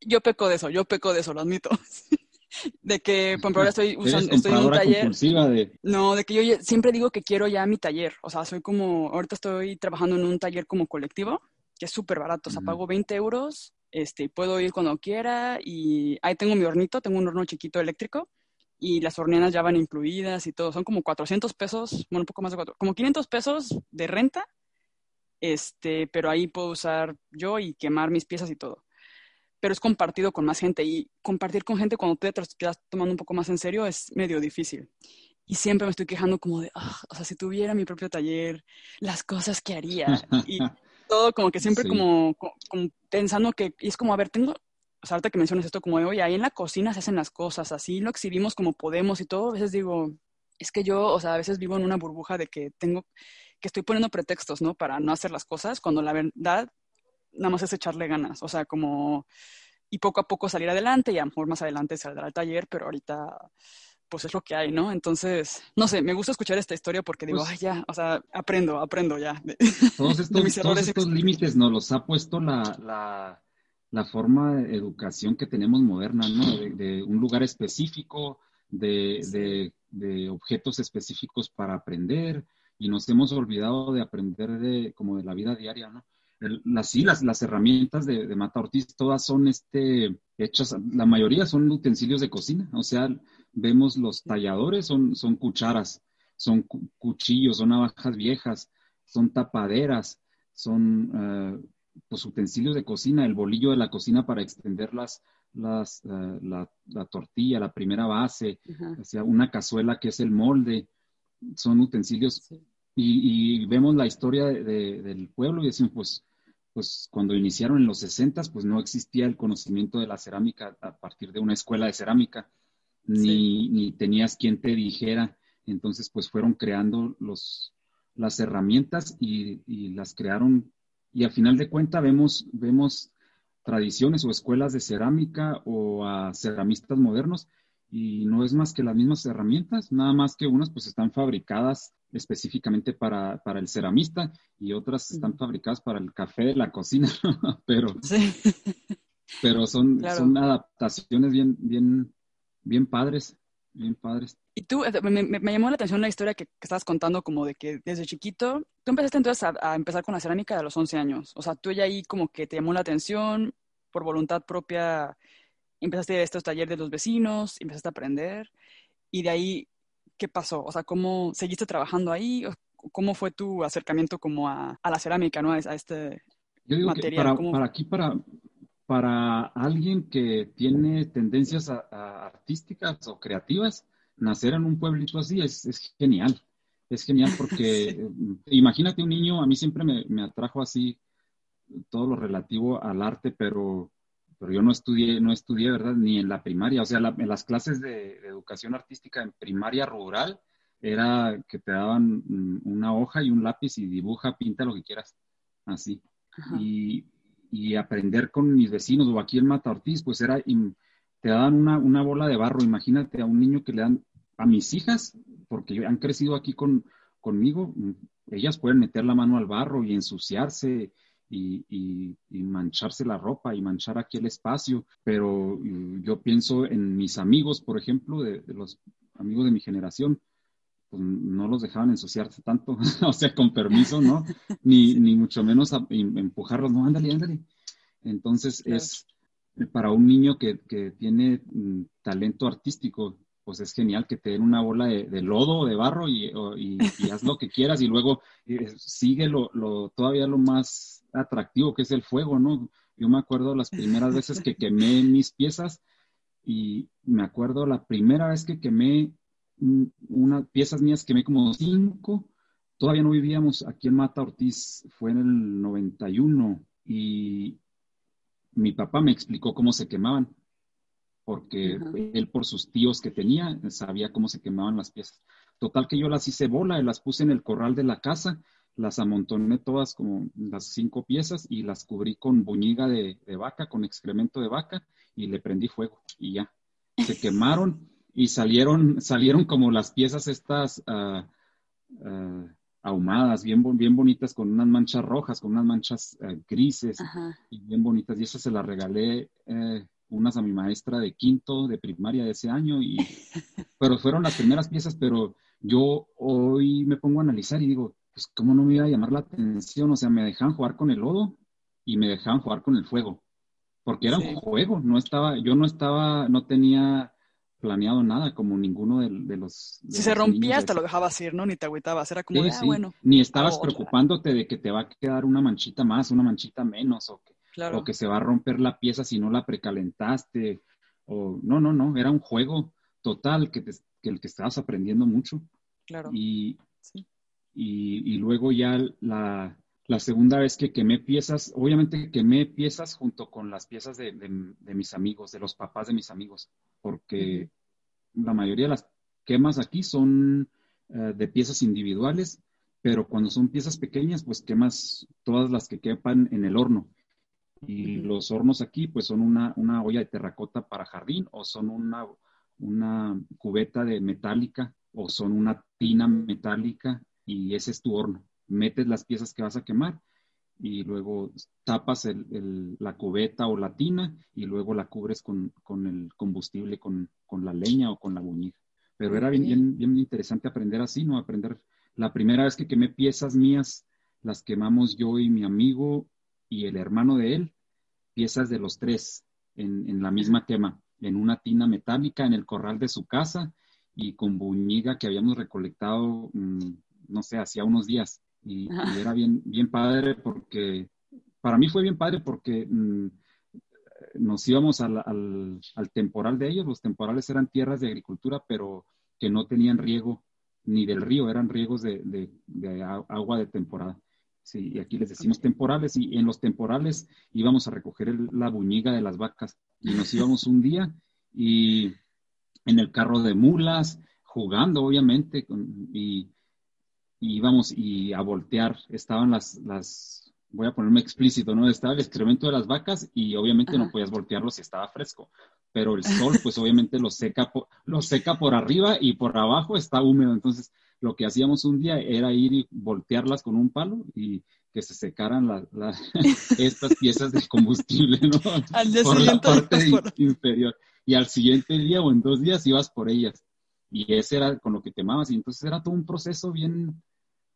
yo peco de eso, yo peco de eso, lo admito. de que, por ejemplo, ahora estoy usando, estoy en un taller. No, de que yo siempre digo que quiero ya mi taller. O sea, soy como, ahorita estoy trabajando en un taller como colectivo, que es súper barato. O sea, pago 20 euros, este, puedo ir cuando quiera y ahí tengo mi hornito, tengo un horno chiquito eléctrico y las horneanas ya van incluidas y todo. Son como 400 pesos, bueno, un poco más de 4, como 500 pesos de renta, este, pero ahí puedo usar yo y quemar mis piezas y todo pero es compartido con más gente y compartir con gente cuando te quedas tomando un poco más en serio es medio difícil. Y siempre me estoy quejando como de, ah, o sea, si tuviera mi propio taller, las cosas que haría. Y todo como que siempre como, pensando que, y es como, a ver, tengo, o sea, ahorita que mencionas esto como de, oye, ahí en la cocina se hacen las cosas, así lo exhibimos como podemos y todo, a veces digo, es que yo, o sea, a veces vivo en una burbuja de que tengo, que estoy poniendo pretextos, ¿no? Para no hacer las cosas, cuando la verdad nada más es echarle ganas, o sea, como, y poco a poco salir adelante y a lo mejor más adelante saldrá al taller, pero ahorita pues es lo que hay, ¿no? Entonces, no sé, me gusta escuchar esta historia porque digo, pues ay, ya, o sea, aprendo, aprendo ya. todos estos, límites nos los ha puesto la, la, forma de educación que tenemos moderna, ¿no? De, un lugar específico, de, de, objetos específicos para aprender, y nos hemos olvidado de aprender de, como de la vida diaria, ¿no? Las, sí, las, herramientas de, Mata Ortiz, todas son este, hechas, la mayoría son utensilios de cocina, o sea, vemos los talladores, son, son cucharas, son cuchillos, son navajas viejas, son tapaderas, son eh, pues, utensilios de cocina, el bolillo de la cocina para extender las, las, eh, la, tortilla, la primera base, o sea, una cazuela que es el molde, son utensilios. Y, vemos la historia del pueblo y decimos, pues, pues cuando iniciaron en los 60, pues no existía el conocimiento de la cerámica a partir de una escuela de cerámica, ni, ni tenías quien te dijera. Entonces, pues fueron creando los, las herramientas y, y las crearon. Y al final de cuentas vemos, vemos tradiciones o escuelas de cerámica o a ceramistas modernos y no es más que las mismas herramientas, nada más que unas pues están fabricadas específicamente para, el ceramista y otras están fabricadas para el café de la cocina, pero, pero son, son adaptaciones bien, bien, bien padres, bien padres. Y tú, me, llamó la atención la historia que, que, estabas contando, como de que desde chiquito, tú empezaste entonces a, a, empezar con la cerámica de los 11 años, o sea, tú ya ahí como que te llamó la atención, por voluntad propia, empezaste a ir a estos talleres de los vecinos, empezaste a aprender, y de ahí ¿qué pasó? O sea, ¿cómo seguiste trabajando ahí? ¿Cómo fue tu acercamiento como a, la cerámica, ¿no? A, este material. para, aquí, para, para alguien que tiene tendencias artísticas o creativas, nacer en un pueblito así es, genial. Es genial porque eh, imagínate un niño, a mí siempre me, atrajo así todo lo relativo al arte, pero, pero yo no estudié, no estudié, ¿verdad? Ni en la primaria. O sea, en las clases de, educación artística en primaria rural era que te daban mm, una hoja y un lápiz y dibuja, pinta lo que quieras. Así. Y, y, aprender con mis vecinos o aquí en Mata Ortiz, pues era te daban una, una, bola de barro. Imagínate a un niño que le dan a mis hijas, porque han crecido aquí con, conmigo, mm, ellas pueden meter la mano al barro y ensuciarse y, y, mancharse la ropa y manchar aquí el espacio, pero mm, yo pienso en mis amigos, por ejemplo, de, los amigos de mi generación, pues no los dejaban ensuciarse tanto, o sea, con permiso, ¿no? Ni, ni mucho menos empujarlos, no, ándale, ándale. Entonces es, para un niño que, tiene mm, talento artístico, pues es genial que te den una bola de, lodo o de barro y, haz lo que quieras y luego eh, sigue lo, todavía lo más atractivo que es el fuego, ¿no? Yo me acuerdo las primeras veces que quemé mis piezas y me acuerdo la primera vez que quemé unas piezas mías, quemé como cinco, todavía no vivíamos aquí en Mata Ortiz, fue en el 91 y mi papá me explicó cómo se quemaban, porque él por sus tíos que tenía sabía cómo se quemaban las piezas. Total que yo las hice bola y las puse en el corral de la casa, las amontoné todas como las cinco piezas y las cubrí con buñiga de, vaca, con excremento de vaca y le prendí fuego y ya. Se quemaron y salieron, salieron como las piezas estas uh, ahumadas, bien, bien bonitas, con unas manchas rojas, con unas manchas eh, grises y bien bonitas. Y esas se las regalé eh, unas a mi maestra de quinto, de primaria de ese año. Y, pero fueron las primeras piezas, pero yo hoy me pongo a analizar y digo, pues cómo no me iba a llamar la atención. O sea, me dejaban jugar con el lodo y me dejaban jugar con el fuego. Porque era un juego, no estaba, yo no estaba, no tenía planeado nada, como ninguno de, los... si se rompía, hasta lo dejabas ir, ¿no? Ni te agüitabas, era como, ah, bueno. Ni estabas preocupándote de que te va a quedar una manchita más, una manchita menos, o que, o que se va a romper la pieza si no la precalentaste, o no, no, no, era un juego total que, que el que estabas aprendiendo mucho. Claro. Y, y, y luego ya la, la segunda vez que quemé piezas, obviamente quemé piezas junto con las piezas de, mis amigos, de los papás de mis amigos, porque la mayoría de las quemas aquí son eh, de piezas individuales, pero cuando son piezas pequeñas, pues quemas todas las que quepan en el horno. Y los hornos aquí, pues son una, una, olla de terracota para jardín, o son una, una cubeta de metálica, o son una tina metálica, y ese es tu horno metes las piezas que vas a quemar y luego tapas la cubeta o la tina y luego la cubres con, el combustible, con, la leña o con la buñiga. Pero era bien, bien, interesante aprender así, ¿no? Aprender. La primera vez que quemé piezas mías, las quemamos yo y mi amigo y el hermano de él, piezas de los tres en, la misma quema, en una tina metálica en el corral de su casa y con buñiga que habíamos recolectado, mm, no sé, hacía unos días. Y, era bien, bien padre porque, para mí fue bien padre porque mm, nos íbamos al, al, temporal de ellos. Los temporales eran tierras de agricultura, pero que no tenían riego ni del río, eran riegos de, de, agua de temporada. Sí, y aquí les decimos temporales, y en los temporales íbamos a recoger la buñiga de las vacas, y nos íbamos un día, y en el carro de mulas, jugando, obviamente, con, y y íbamos y a voltear, estaban las, las, voy a ponerme explícito, ¿no? Estaba el excremento de las vacas y obviamente no podías voltearlo si estaba fresco, pero el sol pues obviamente lo seca, por, lo seca por arriba y por abajo está húmedo, entonces lo que hacíamos un día era ir y voltearlas con un palo y que se secaran estas piezas de combustible, ¿no? Al día por la parte inferior. Y al siguiente día o en dos días ibas por ellas. Y ese era con lo que quemabas. Y entonces era todo un proceso bien,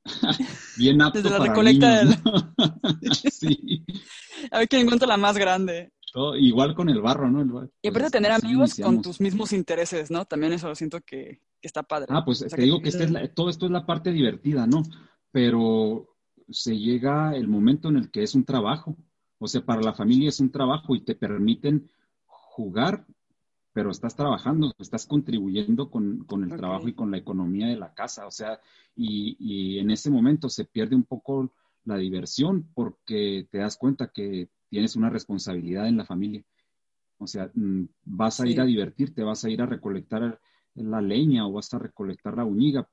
Bien apto Desde la recolecta sí. A ver quién encuentra la más grande. igual con el barro, ¿no? y aparte de pues, tener amigos con tus mismos intereses, ¿no? También eso lo siento que, está padre. Ah, pues te digo que, todo esto es la parte divertida, ¿no? Pero se llega el momento en el que es un trabajo. O sea, para la familia es un trabajo y te permiten jugar pero estás trabajando, estás contribuyendo con, el trabajo y con la economía de la casa, o sea, y, y, en ese momento se pierde un poco la diversión porque te das cuenta que tienes una responsabilidad en la familia. O sea, mm, vas a ir a divertirte, vas a ir a recolectar la leña o vas a recolectar la uñiga,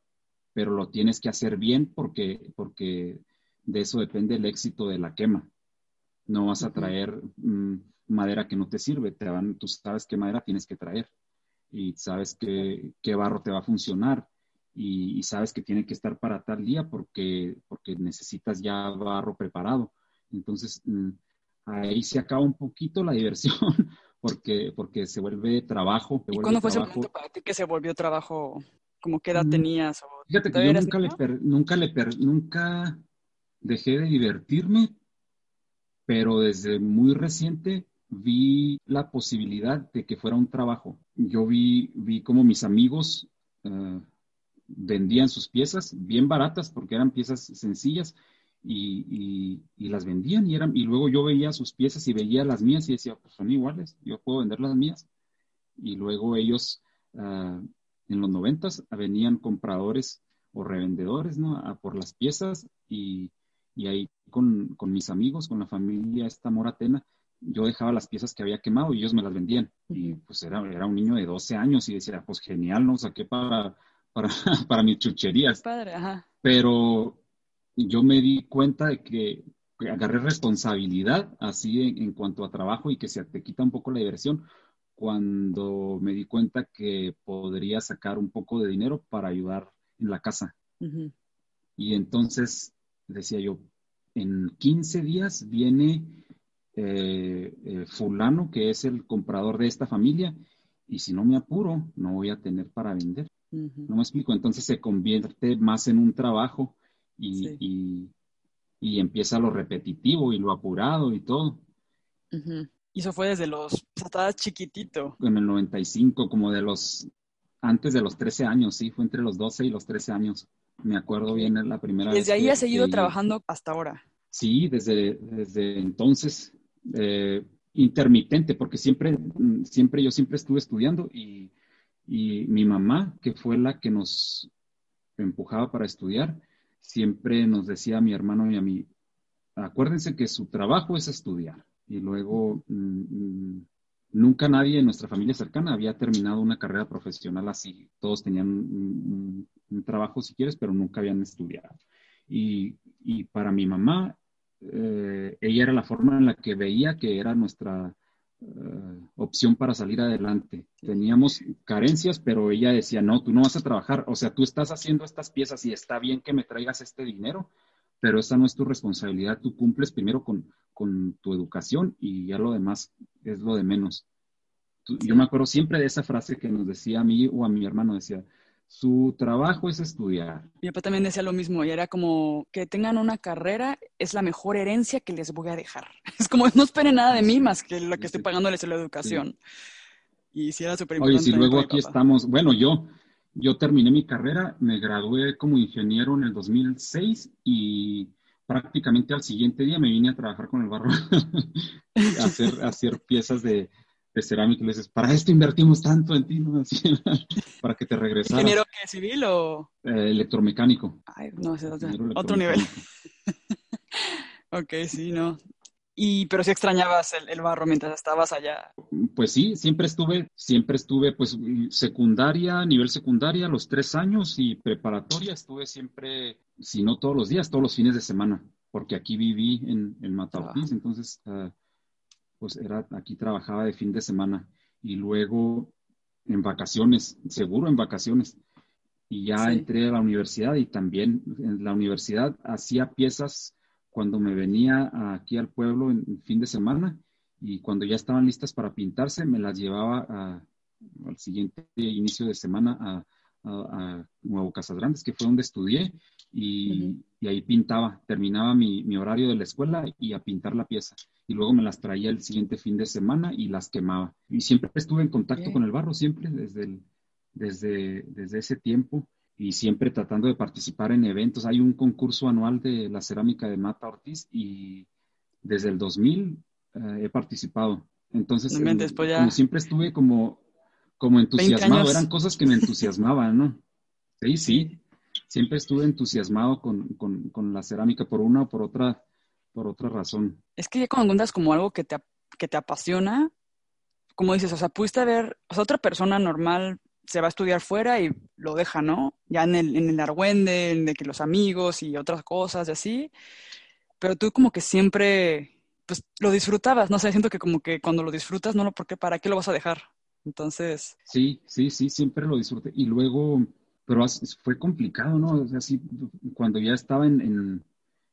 pero lo tienes que hacer bien porque, porque de eso depende el éxito de la quema. No vas a traer mm, madera que no te sirve, te van, tú sabes qué madera tienes que traer y sabes qué, qué barro te va a funcionar y, sabes que tiene que estar para tal día porque, porque necesitas ya barro preparado. Entonces, mm, ahí se acaba un poquito la diversión porque, porque se vuelve trabajo. ¿Y cuándo fue ese momento para ti que se volvió trabajo? ¿Cómo qué edad mm, tenías? Fíjate que yo nunca le, nunca, le nunca dejé de divertirme, pero desde muy reciente vi la posibilidad de que fuera un trabajo. Yo vi, vi como mis amigos eh, vendían sus piezas bien baratas porque eran piezas sencillas y, las vendían y eran y luego yo veía sus piezas y veía las mías y decía pues son iguales yo puedo vender las mías y luego ellos ah, en los noventas venían compradores o revendedores ¿no? por las piezas y, ahí con, mis amigos con la familia esta moratena yo dejaba las piezas que había quemado y ellos me las vendían y pues era, era un niño de 12 años y decía pues genial no saqué para para, para mis chucherías. Padre, ajá. Pero yo me di cuenta de que agarré responsabilidad así en, cuanto a trabajo y que se te quita un poco la diversión cuando me di cuenta que podría sacar un poco de dinero para ayudar en la casa. Y entonces decía yo, en 15 días viene eh, eh, fulano, que es el comprador de esta familia, y si no me apuro, no voy a tener para vender. No me explico. Entonces se convierte más en un trabajo y, y, empieza lo repetitivo y lo apurado y todo. Y eso fue desde los, estabas chiquitito. En el 95, como de los, antes de los 13 años, sí, fue entre los 12 y los 13 años. Me acuerdo bien la primera vez. ¿Desde ahí has seguido trabajando hasta ahora? Sí, desde, desde entonces, eh, intermitente, porque siempre, siempre, yo siempre estuve estudiando y y mi mamá, que fue la que nos empujaba para estudiar, siempre nos decía a mi hermano y a mí, acuérdense que su trabajo es estudiar. Y luego mm, mm, nunca nadie en nuestra familia cercana había terminado una carrera profesional así. Todos tenían un, trabajo si quieres, pero nunca habían estudiado. Y, para mi mamá, eh, ella era la forma en la que veía que era nuestra eh, opción para salir adelante. Teníamos carencias, pero ella decía, no, tú no vas a trabajar, o sea, tú estás haciendo estas piezas y está bien que me traigas este dinero, pero esa no es tu responsabilidad, tú cumples primero con, con tu educación y ya lo demás es lo de menos. Yo me acuerdo siempre de esa frase que nos decía a mí o a mi hermano, decía, su trabajo es estudiar. Mi papá también decía lo mismo, y era como que tengan una carrera es la mejor herencia que les voy a dejar. Es como no esperen nada de mí más que lo que estoy pagándoles en la educación. Y si era súper importante. Oye, si luego aquí estamos, bueno, yo, yo terminé mi carrera, me gradué como ingeniero en el 2006 y prácticamente al siguiente día me vine a trabajar con el barro, a, hacer, a hacer piezas de, de cerámica y le dices, para esto invertimos tanto en ti, ¿no? para que te regresaras. ¿Ingeniero qué, civil o...? Eh, electromecánico. Ay, no, ese otro, otro nivel. ok, sí, no. Y, pero si extrañabas el, el, barro mientras estabas allá. Pues sí, siempre estuve, siempre estuve, pues, secundaria, nivel secundaria, los tres años y preparatoria, estuve siempre, si no todos los días, todos los fines de semana, porque aquí viví en, en Mataupis, entonces... Uh, pues era, aquí trabajaba de fin de semana y luego en vacaciones, seguro en vacaciones. Y ya entré a la universidad y también en la universidad hacía piezas cuando me venía aquí al pueblo en, fin de semana y cuando ya estaban listas para pintarse me las llevaba al siguiente inicio de semana a, Nuevo Casas Grandes, que fue donde estudié, y, ahí pintaba, terminaba mi, mi, horario de la escuela y a pintar la pieza y luego me las traía el siguiente fin de semana y las quemaba. Y siempre estuve en contacto con el barro, siempre desde, desde, desde ese tiempo y siempre tratando de participar en eventos. Hay un concurso anual de la cerámica de Mata Ortiz y desde el 2000 eh, he participado. Entonces, como siempre estuve como como entusiasmado, eran cosas que me entusiasmaban, ¿no? Sí, sí, siempre estuve entusiasmado con, con, la cerámica por una o por otra, por otra razón. Es que ya cuando encuentras como algo que te, que te apasiona, como dices, o sea, pudiste ver, o sea, otra persona normal se va a estudiar fuera y lo deja, ¿no? Ya en el, en el argüende, de que los amigos y otras cosas y así. Pero tú como que siempre, pues, lo disfrutabas, no sé, siento que como que cuando lo disfrutas, no, ¿por qué? ¿Para qué lo vas a dejar? Entonces... Sí, sí, sí, siempre lo disfruté. Y luego, pero fue complicado, ¿no? O sea, así, cuando ya estaba en, en,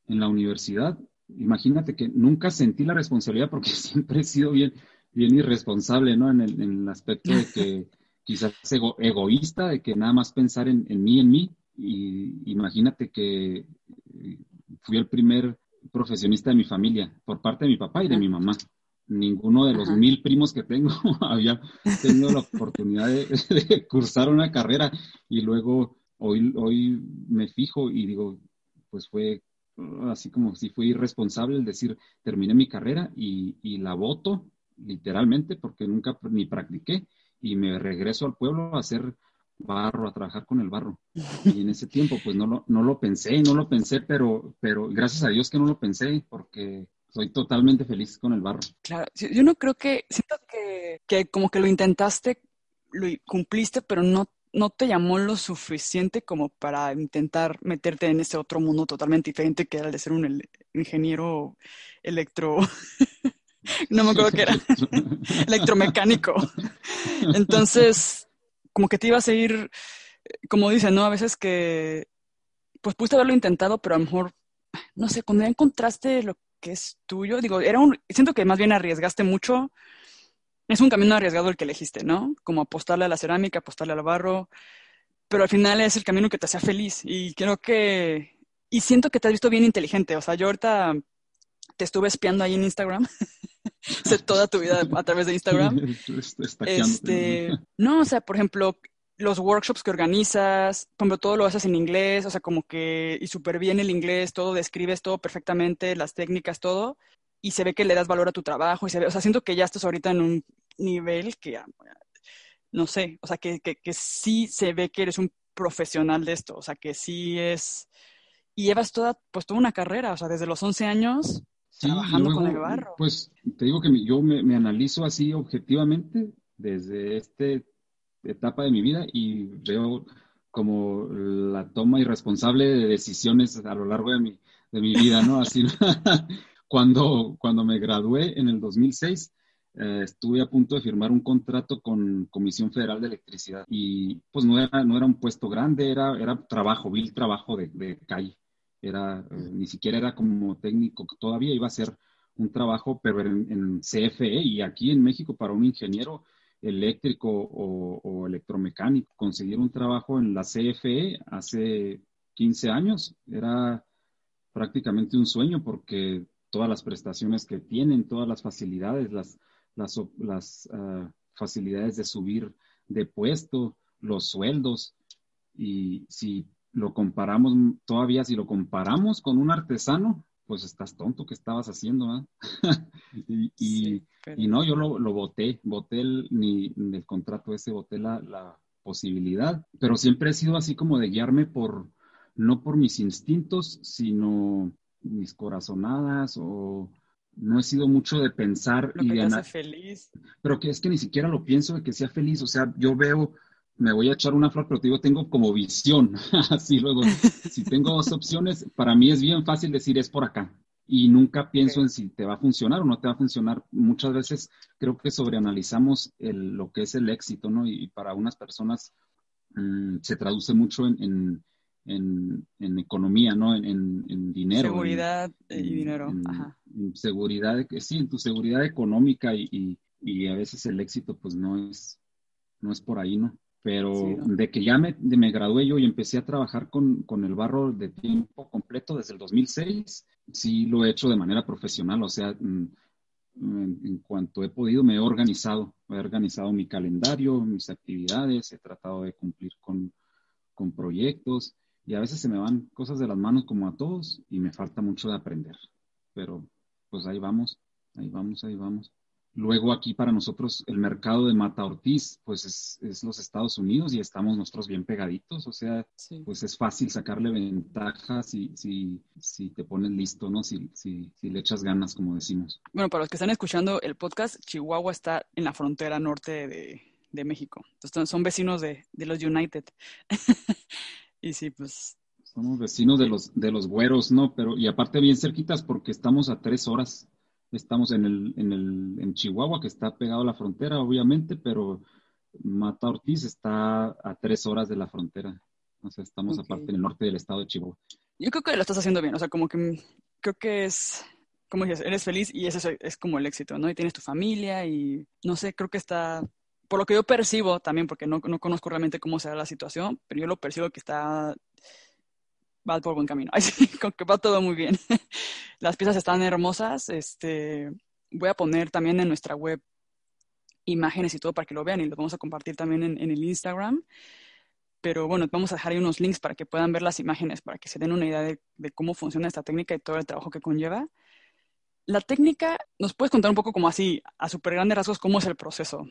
en la universidad, imagínate que nunca sentí la responsabilidad porque siempre he sido bien, bien irresponsable, ¿no? En el, en el aspecto de que quizás egoísta, de que nada más pensar en, mí, en mí. Y imagínate que eh, fui el primer profesionista de mi familia, por parte de mi papá y de mi mamá. Ninguno de los mil primos que tengo había tenido la oportunidad de, cursar una carrera y luego hoy, hoy me fijo y digo, pues fue así como si fui irresponsable el decir, terminé mi carrera y, y la voto literalmente porque nunca ni practiqué y me regreso al pueblo a hacer barro, a trabajar con el barro. Y en ese tiempo, pues no lo, no lo pensé, no lo pensé, pero, pero gracias a Dios que no lo pensé, porque soy totalmente feliz con el barro. Claro, yo no creo que, siento que, que como que lo intentaste, lo cumpliste, pero no, no te llamó lo suficiente como para intentar meterte en ese otro mundo totalmente diferente que era el de ser un ingeniero electro. no me acuerdo qué era, electromecánico. Entonces, como que te iba a seguir, como dicen, ¿no? A veces que, pues pudiste haberlo intentado, pero a lo mejor, no sé, cuando ya encontraste lo que es tuyo, digo, era un, siento que más bien arriesgaste mucho. Es un camino arriesgado el que elegiste, ¿no? Como apostarle a la cerámica, apostarle al barro, pero al final es el camino que te hacía feliz y creo que, y siento que te has visto bien inteligente, o sea, yo ahorita te estuve espiando ahí en Instagram sé toda tu vida a través de Instagram. este, no, o sea, por ejemplo, los workshops que organizas, ejemplo, todo lo haces en inglés, o sea, como que, y súper bien el inglés, todo, describes todo perfectamente, las técnicas, todo, y se ve que le das valor a tu trabajo, y se ve, o sea, siento que ya estás ahorita en un nivel que, ah, no sé, o sea, que, que, que sí se ve que eres un profesional de esto, o sea, que sí es, y llevas toda, pues toda una carrera, o sea, desde los 11 años trabajando con el barro. Pues te digo que yo me, analizo así objetivamente desde esta etapa de mi vida y veo como la toma irresponsable de decisiones a lo largo de mi, de mi vida, ¿no? Así, cuando, cuando me gradué en el 2006, eh, estuve a punto de firmar un contrato con Comisión Federal de Electricidad y pues no era, no era un puesto grande, era, era trabajo, vil trabajo de, de calle era, eh, ni siquiera era como técnico, todavía iba a ser un trabajo, pero en, CFE y aquí en México para un ingeniero eléctrico o, electromecánico, conseguir un trabajo en la CFE hace 15 años era prácticamente un sueño porque todas las prestaciones que tienen, todas las facilidades, las, las, ah, facilidades de subir de puesto, los sueldos, y si lo comparamos, todavía si lo comparamos con un artesano, pues estás tonto, ¿qué estabas haciendo? y, no, yo lo, lo voté, voté el, ni, el contrato ese, voté la, la, posibilidad, pero siempre he sido así como de guiarme por, no por mis instintos, sino mis corazonadas o no he sido mucho de pensar y de hace feliz. Pero que es que ni siquiera lo pienso de que sea feliz, o sea, yo veo me voy a echar una flor, pero te digo, tengo como visión. Así luego, si tengo dos opciones, para mí es bien fácil decir es por acá. Y nunca pienso en si te va a funcionar o no te va a funcionar. Muchas veces creo que sobreanalizamos el, lo que es el éxito, ¿no? Y, para unas personas mm, se traduce mucho en, en, en, economía, ¿no? En, dinero. Seguridad y dinero. Ajá. seguridad, sí, en tu seguridad económica y, y, y a veces el éxito pues no es, no es por ahí, ¿no? Pero de que ya me, me, gradué yo y empecé a trabajar con, con, el barro de tiempo completo desde el 2006, sí lo he hecho de manera profesional, o sea, mm, en, en, cuanto he podido me he organizado, he organizado mi calendario, mis actividades, he tratado de cumplir con, con proyectos y a veces se me van cosas de las manos como a todos y me falta mucho de aprender, pero pues ahí vamos, ahí vamos, ahí vamos. Luego aquí para nosotros el mercado de Mata Ortiz, pues es, los Estados Unidos y estamos nosotros bien pegaditos, o sea, pues es fácil sacarle ventaja si, si, si te pones listo, ¿no? Si, si, si, le echas ganas, como decimos. Bueno, para los que están escuchando el podcast, Chihuahua está en la frontera norte de, de México. Entonces son vecinos de, de los United. y sí, pues... Somos vecinos de los, de los güeros, ¿no? Pero, y aparte bien cerquitas porque estamos a tres horas Estamos en, el, en, el, en Chihuahua, que está pegado a la frontera, obviamente, pero Mata Ortiz está a tres horas de la frontera. O sea, estamos aparte en el norte del estado de Chihuahua. Yo creo que lo estás haciendo bien, o sea, como que creo que es, como dices, eres feliz y ese es, es, como el éxito, ¿no? Y tienes tu familia y no sé, creo que está, por lo que yo percibo también, porque no, no conozco realmente cómo será la situación, pero yo lo percibo que está va por buen camino. con que va todo muy bien. Las piezas están hermosas. Este, voy a poner también en nuestra web imágenes y todo para que lo vean y lo vamos a compartir también en, el Instagram. Pero bueno, vamos a dejar ahí unos links para que puedan ver las imágenes, para que se den una idea de, de cómo funciona esta técnica y todo el trabajo que conlleva. La técnica, ¿nos puedes contar un poco como así, a súper grandes rasgos, cómo es el proceso?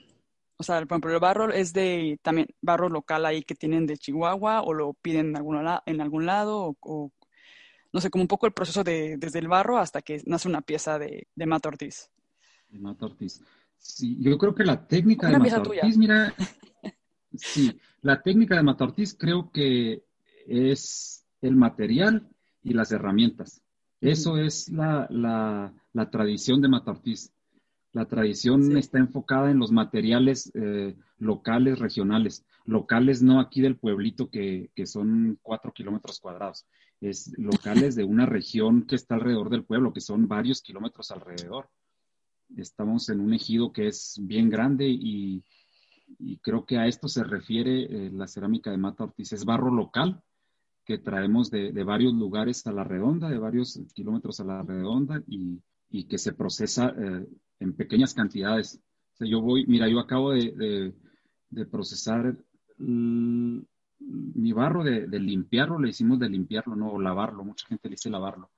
O sea, por ejemplo, el barro es de también barro local ahí que tienen de Chihuahua o lo piden en algún, en algún lado o, no sé, como un poco el proceso de, desde el barro hasta que nace una pieza de, de Mata Ortiz. De Mata Ortiz. Sí, yo creo que la técnica de Mata Ortiz, mira, sí, la técnica de Mata Ortiz creo que es el material y las herramientas. Eso es la, la, la tradición de Mata Ortiz. La tradición está enfocada en los materiales eh, locales, regionales. Locales no aquí del pueblito que, son cuatro kilómetros cuadrados. Es locales de una región que está alrededor del pueblo, que son varios kilómetros alrededor. Estamos en un ejido que es bien grande y, creo que a esto se refiere eh, la cerámica de Mata Ortiz. Es barro local que traemos de, varios lugares a la redonda, de varios kilómetros a la redonda y, que se procesa eh, en pequeñas cantidades. O sea, yo voy, mira, yo acabo de, procesar mi barro, de, limpiarlo, le hicimos de limpiarlo, no lavarlo, mucha gente le dice lavarlo,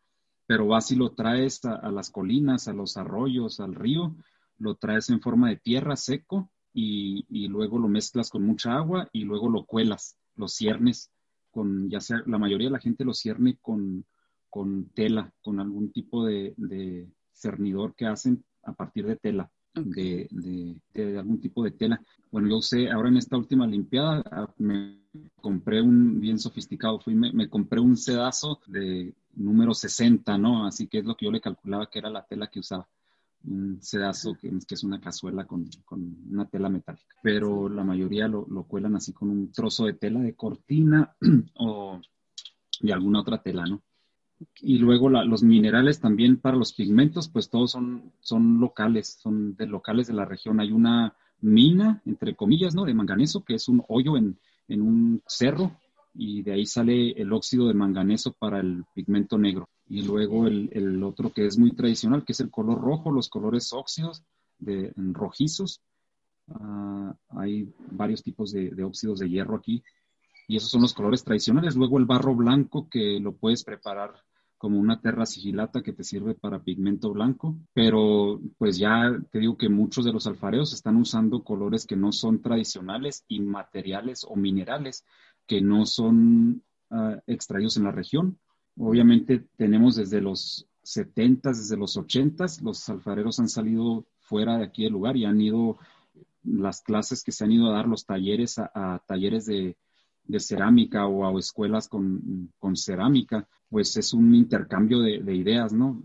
pero vas y lo traes a, las colinas, a los arroyos, al río, lo traes en forma de tierra seco y, luego lo mezclas con mucha agua y luego lo cuelas, lo ciernes con, ya sea, la mayoría de la gente lo cierne con, con tela, con algún tipo de, de cernidor que hacen a partir de tela, de, de, algún tipo de tela. Bueno, yo usé, ahora en esta última limpiada, ah, me compré un, bien sofisticado, fui, me, compré un sedazo de número 60, ¿no? Así que es lo que yo le calculaba que era la tela que usaba. Un sedazo que, que es una cazuela con, con, una tela metálica. Pero la mayoría lo, lo cuelan así con un trozo de tela de cortina o de alguna otra tela, ¿no? Y luego los minerales también para los pigmentos, pues todos son, son locales, son de locales de la región. Hay una mina, entre comillas, ¿no? De manganeso, que es un hoyo en, un cerro y de ahí sale el óxido de manganeso para el pigmento negro. Y luego el, otro que es muy tradicional, que es el color rojo, los colores óxidos de, rojizos. Ah, hay varios tipos de óxidos de hierro aquí y esos son los colores tradicionales. Luego el barro blanco que lo puedes preparar como una terra sigilata que te sirve para pigmento blanco, pero pues ya te digo que muchos de los alfareos están usando colores que no son tradicionales y materiales o minerales que no son ah, extraídos en la región. Obviamente tenemos desde los 70, desde los 80, los alfareros han salido fuera de aquí del lugar y han ido las clases que se han ido a dar, los talleres a talleres de, de cerámica o a escuelas con, cerámica, pues es un intercambio de, ideas, ¿no?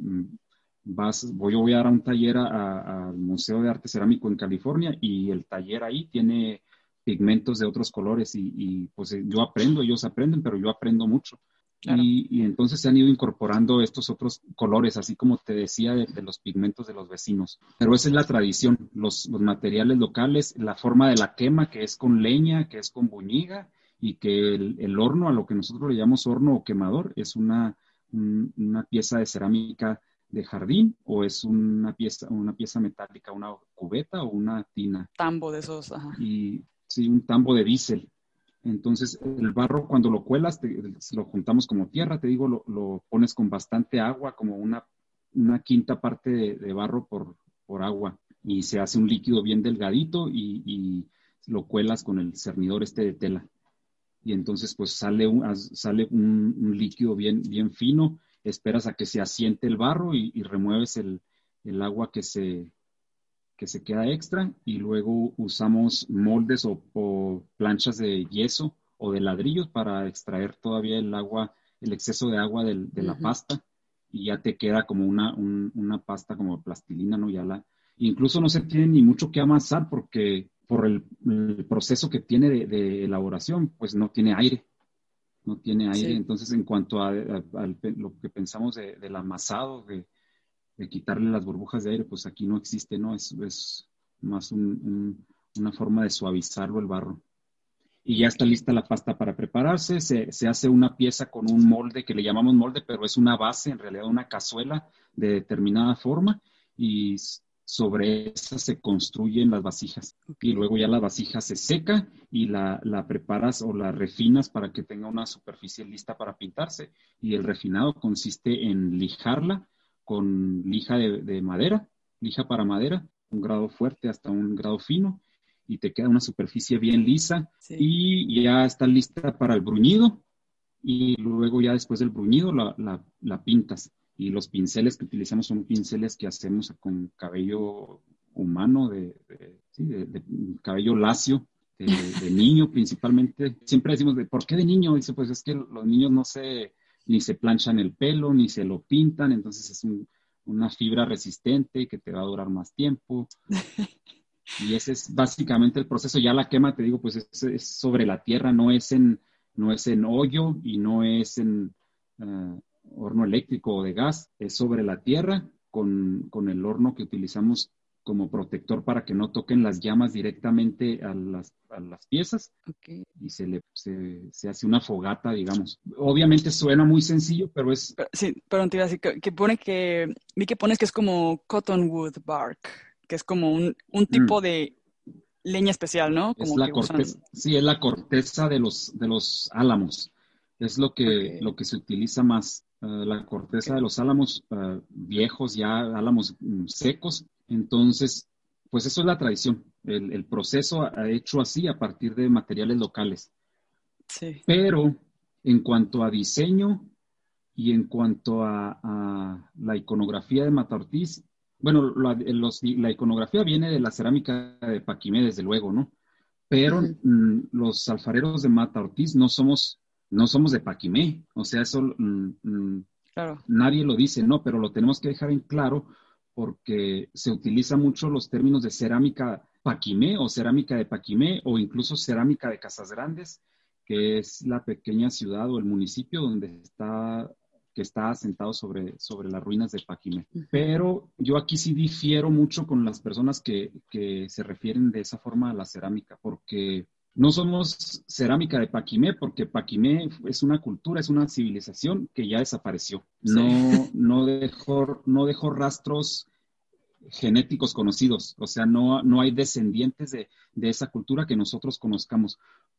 Vas, voy, yo voy a dar un taller al Museo de Arte Cerámico en California y el taller ahí tiene pigmentos de otros colores y, pues yo aprendo, ellos aprenden, pero yo aprendo mucho. Y, entonces se han ido incorporando estos otros colores, así como te decía, de, los pigmentos de los vecinos. Pero esa es la tradición, los, los, materiales locales, la forma de la quema, que es con leña, que es con buñiga, y que el, horno, a lo que nosotros le llamamos horno o quemador, es una, una pieza de cerámica de jardín o es una pieza, una pieza metálica, una cubeta o una tina. Tambo de esos, ajá. Y sí, un tambo de diésel. Entonces, el barro cuando lo cuelas, lo juntamos como tierra, te digo, lo, pones con bastante agua, como una, una quinta parte de, barro por, por agua y se hace un líquido bien delgadito y, lo cuelas con el cernidor este de tela. Y entonces pues sale un, sale un, líquido bien, bien fino, esperas a que se asiente el barro y, remueves el, agua que se, que se queda extra y luego usamos moldes o, planchas de yeso o de ladrillos para extraer todavía el agua, el exceso de agua de la pasta y ya te queda como una, una pasta como plastilina, ¿no? Ya la, incluso no se tiene ni mucho que amasar porque por el, proceso que tiene de, elaboración, pues no tiene aire, no tiene aire. Entonces, en cuanto a, lo que pensamos del amasado, de, quitarle las burbujas de aire, pues aquí no existe, ¿no? Es, es más una forma de suavizarlo el barro y ya está lista la pasta para prepararse. Se, hace una pieza con un molde que le llamamos molde, pero es una base, en realidad una cazuela de determinada forma y sobre esa se construyen las vasijas. Y luego ya la vasija se seca y la, preparas o la refinas para que tenga una superficie lista para pintarse. Y el refinado consiste en lijarla con lija de, de madera, lija para madera, un grado fuerte hasta un grado fino y te queda una superficie bien lisa y ya está lista para el bruñido y luego ya después del bruñido la, pintas. Y los pinceles que utilizamos son pinceles que hacemos con cabello humano, de, cabello lacio, de, niño principalmente. Siempre decimos, de, ¿por qué de niño? Dice, pues es que los niños no se, ni se planchan el pelo, ni se lo pintan, entonces es una fibra resistente que te va a durar más tiempo. Y ese es básicamente el proceso. Ya la quema, te digo, pues es, sobre la tierra, no es en, no es en hoyo y no es en eh, horno eléctrico o de gas, es sobre la tierra con, el horno que utilizamos como protector para que no toquen las llamas directamente a las, piezas y se, le, se, hace una fogata, digamos. Obviamente suena muy sencillo, pero es... sí, pero te iba a decir que, pone que, vi que pones que es como cottonwood bark que es como un, un tipo mm. de leña especial, ¿no? es la corteza, sí, es la corteza de los, de los álamos. Es lo que, lo que se utiliza más. Eh, la corteza de los álamos eh, viejos, ya álamos mm, secos. Entonces, pues eso es la tradición. El, proceso ha hecho así a partir de materiales locales. Sí. Pero en cuanto a diseño y en cuanto a, a la iconografía de Mata Ortiz, bueno, la, iconografía viene de la cerámica de Paquimé, desde luego, ¿no? Pero mm, los alfareros de Mata Ortiz no somos, no somos de Paquimé, o sea, eso mm, mm, nadie lo dice, ¿no? Pero lo tenemos que dejar en claro porque se utilizan mucho los términos de cerámica Paquimé o cerámica de Paquimé o incluso cerámica de Casas Grandes, que es la pequeña ciudad o el municipio donde está que está asentado sobre, sobre las ruinas de Paquimé. Pero yo aquí sí difiero mucho con las personas que, se refieren de esa forma a la cerámica, porque no somos cerámica de Paquimé, porque Paquimé es una cultura, es una civilización que ya desapareció. No, no, dejó, no dejó rastros genéticos conocidos, o sea, no, no hay descendientes de, de, esa cultura que nosotros conozcamos.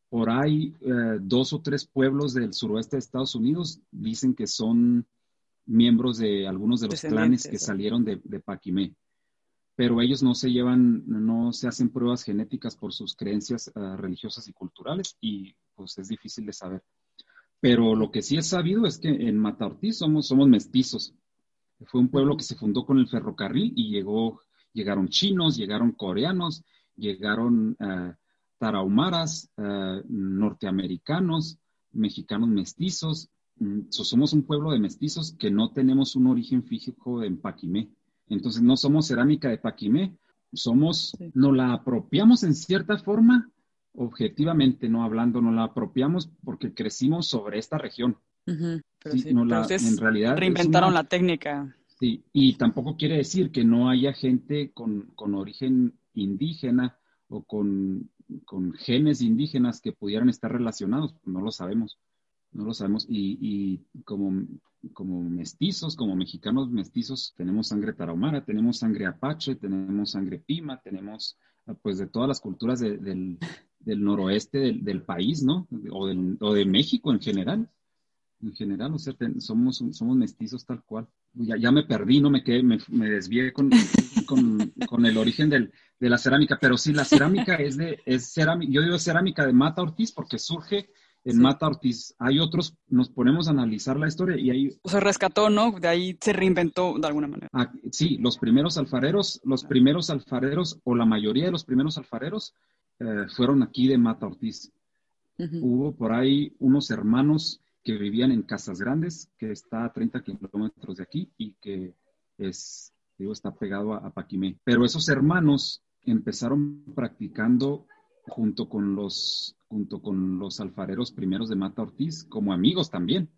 Por ahí eh, dos o tres pueblos del suroeste de Estados Unidos dicen que son miembros de algunos de los clanes que salieron de, Paquimé, pero ellos no se llevan, no se hacen pruebas genéticas por sus creencias eh, religiosas y culturales y pues es difícil de saber. Pero lo que sí es sabido es que en Mata Ortiz somos, somos mestizos. Fue un pueblo que se fundó con el ferrocarril y llegó, llegaron chinos, llegaron coreanos, llegaron uh, tarahumaras, eh, norteamericanos, mexicanos mestizos. Mm, somos un pueblo de mestizos que no tenemos un origen físico en Paquimé. Entonces no somos cerámica de Paquimé, somos, nos la apropiamos en cierta forma, objetivamente no hablando, nos la apropiamos porque crecimos sobre esta región. en realidad reinventaron la técnica. Sí, y tampoco quiere decir que no haya gente con, con origen indígena o con con genes indígenas que pudieran estar relacionados, no lo sabemos, no lo sabemos. Y, como, como mestizos, como mexicanos mestizos, tenemos sangre tarahumara, tenemos sangre apache, tenemos sangre pima, tenemos pues de todas las culturas del, noroeste del, país, ¿no? O, de México en general. En general, o sea, somos, somos mestizos tal cual. Ya, ya me perdí, no me quedé, me, me desvié con, con, el origen del, de la cerámica, pero sí, la cerámica es de, es cerámica, yo digo cerámica de Mata Ortiz porque surge en Mata Ortiz. Hay otros, nos ponemos a analizar la historia y ahí... se rescató, ¿no? De ahí se reinventó de alguna manera. Ah, sí, los primeros alfareros, los primeros alfareros o la mayoría de los primeros alfareros eh, fueron aquí de Mata Ortiz. Hubo por ahí unos hermanos que vivían en Casas Grandes, que está a 30 kilómetros de aquí y que es, digo, está pegado a, a Paquimé. Pero esos hermanos empezaron practicando junto con los junto con los alfareros primeros de Mata Ortiz, como amigos también.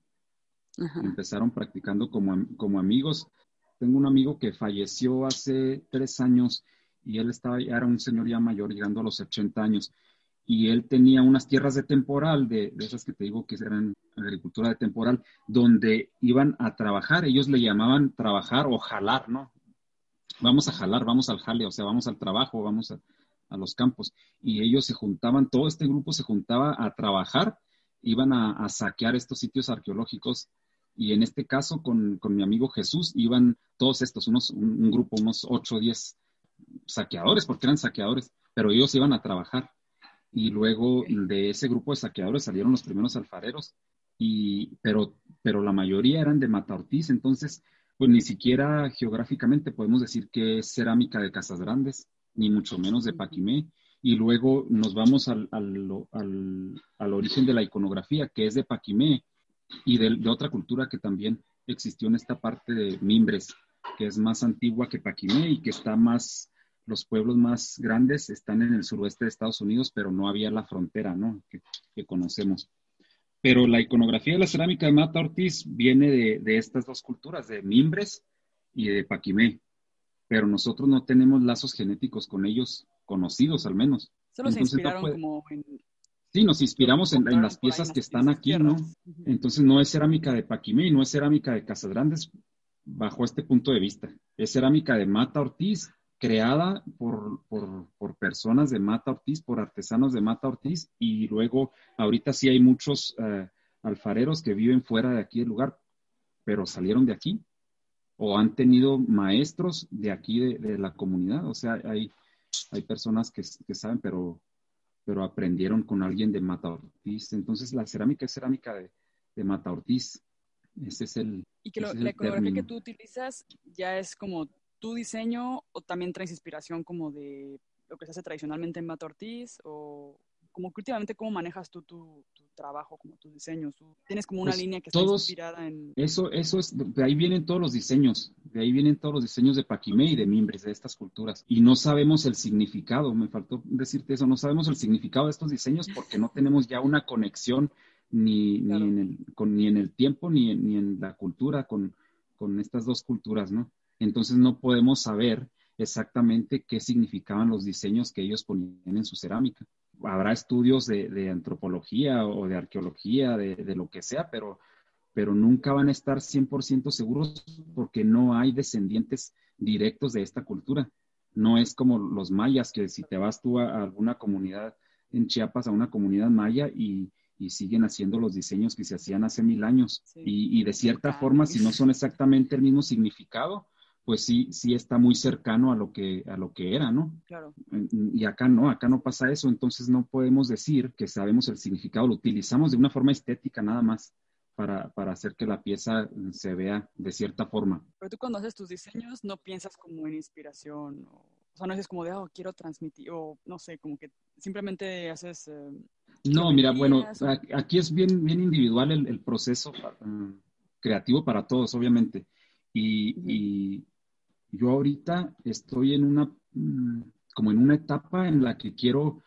Empezaron practicando como, como amigos. Tengo un amigo que falleció hace tres años y él estaba, era un señor ya mayor, llegando a los 80 años. Y él tenía unas tierras de temporal, de, de esas que te digo que eran agricultura de temporal, donde iban a trabajar. Ellos le llamaban trabajar o jalar, ¿no? Vamos a jalar, vamos al jale, o sea, vamos al trabajo, vamos a, a los campos. Y ellos se juntaban, todo este grupo se juntaba a trabajar, iban a, saquear estos sitios arqueológicos. Y en este caso, con, mi amigo Jesús, iban todos estos, unos, un, grupo, unos 8 o 10 saqueadores, porque eran saqueadores, pero ellos iban a trabajar. Y luego de ese grupo de saqueadores salieron los primeros alfareros, y, pero, pero la mayoría eran de Mata Ortiz, entonces, pues ni siquiera geográficamente podemos decir que es cerámica de Casas Grandes ni mucho menos de Paquimé. Y luego nos vamos al, al, origen de la iconografía, que es de Paquimé, y de, otra cultura que también existió en esta parte de Mimbres, que es más antigua que Paquimé y que está más, los pueblos más grandes están en el suroeste de Estados Unidos, pero no había la frontera, ¿no? Que, conocemos. Pero la iconografía de la cerámica de Mata Ortiz viene de, de estas dos culturas, de Mimbres y de Paquimé pero nosotros no tenemos lazos genéticos con ellos conocidos al menos. Solo se inspiraron como en... Sí, nos inspiramos en, las piezas que están aquí, ¿no? Entonces no es cerámica de Paquimé, no es cerámica de Casas Grandes bajo este punto de vista. Es cerámica de Mata Ortiz, creada por, por, personas de Mata Ortiz, por artesanos de Mata Ortiz, y luego ahorita sí hay muchos eh, alfareros que viven fuera de aquí del lugar, pero salieron de aquí o han tenido maestros de aquí de, la comunidad. O sea, hay, hay personas que, saben, pero, pero aprendieron con alguien de Mata Ortiz. Entonces, la cerámica es cerámica de, de Mata Ortiz. Ese es el. Y que la iconografía que tú utilizas ya es como tu diseño o también traes inspiración como de lo que se hace tradicionalmente en Mata Ortiz o como que últimamente cómo manejas tú tu, trabajo, como tus diseños. tienes como una pues línea que está inspirada en... Eso, eso es, de ahí vienen todos los diseños, de ahí vienen todos los diseños de Paquimé y de Mimbres, de estas culturas. Y no sabemos el significado, me faltó decirte eso, no sabemos el significado de estos diseños porque no tenemos ya una conexión ni, ni, en, el, con, ni en el tiempo ni en, ni en la cultura con, con estas dos culturas, ¿no? Entonces no podemos saber exactamente qué significaban los diseños que ellos ponían en su cerámica habrá estudios de, antropología o de arqueología, de, lo que sea, pero, pero nunca van a estar 100% seguros porque no hay descendientes directos de esta cultura. No es como los mayas, que si te vas tú a, alguna comunidad en Chiapas, a una comunidad maya y, siguen haciendo los diseños que se hacían hace mil años. Y, y, de cierta forma, si no son exactamente el mismo significado, pues sí, sí está muy cercano a lo que, a lo que era, ¿no? Claro. Y acá no, acá no pasa eso, entonces no podemos decir que sabemos el significado, lo utilizamos de una forma estética nada más para, hacer que la pieza se vea de cierta forma. Pero tú cuando haces tus diseños no piensas como en inspiración, o, sea, no es como de, oh, quiero transmitir, o no sé, como que simplemente haces... Eh, no, mira, bueno, aquí es bien, bien individual el, proceso mm, creativo para todos, obviamente. y, yo ahorita estoy en una, mm, como en una etapa en la que quiero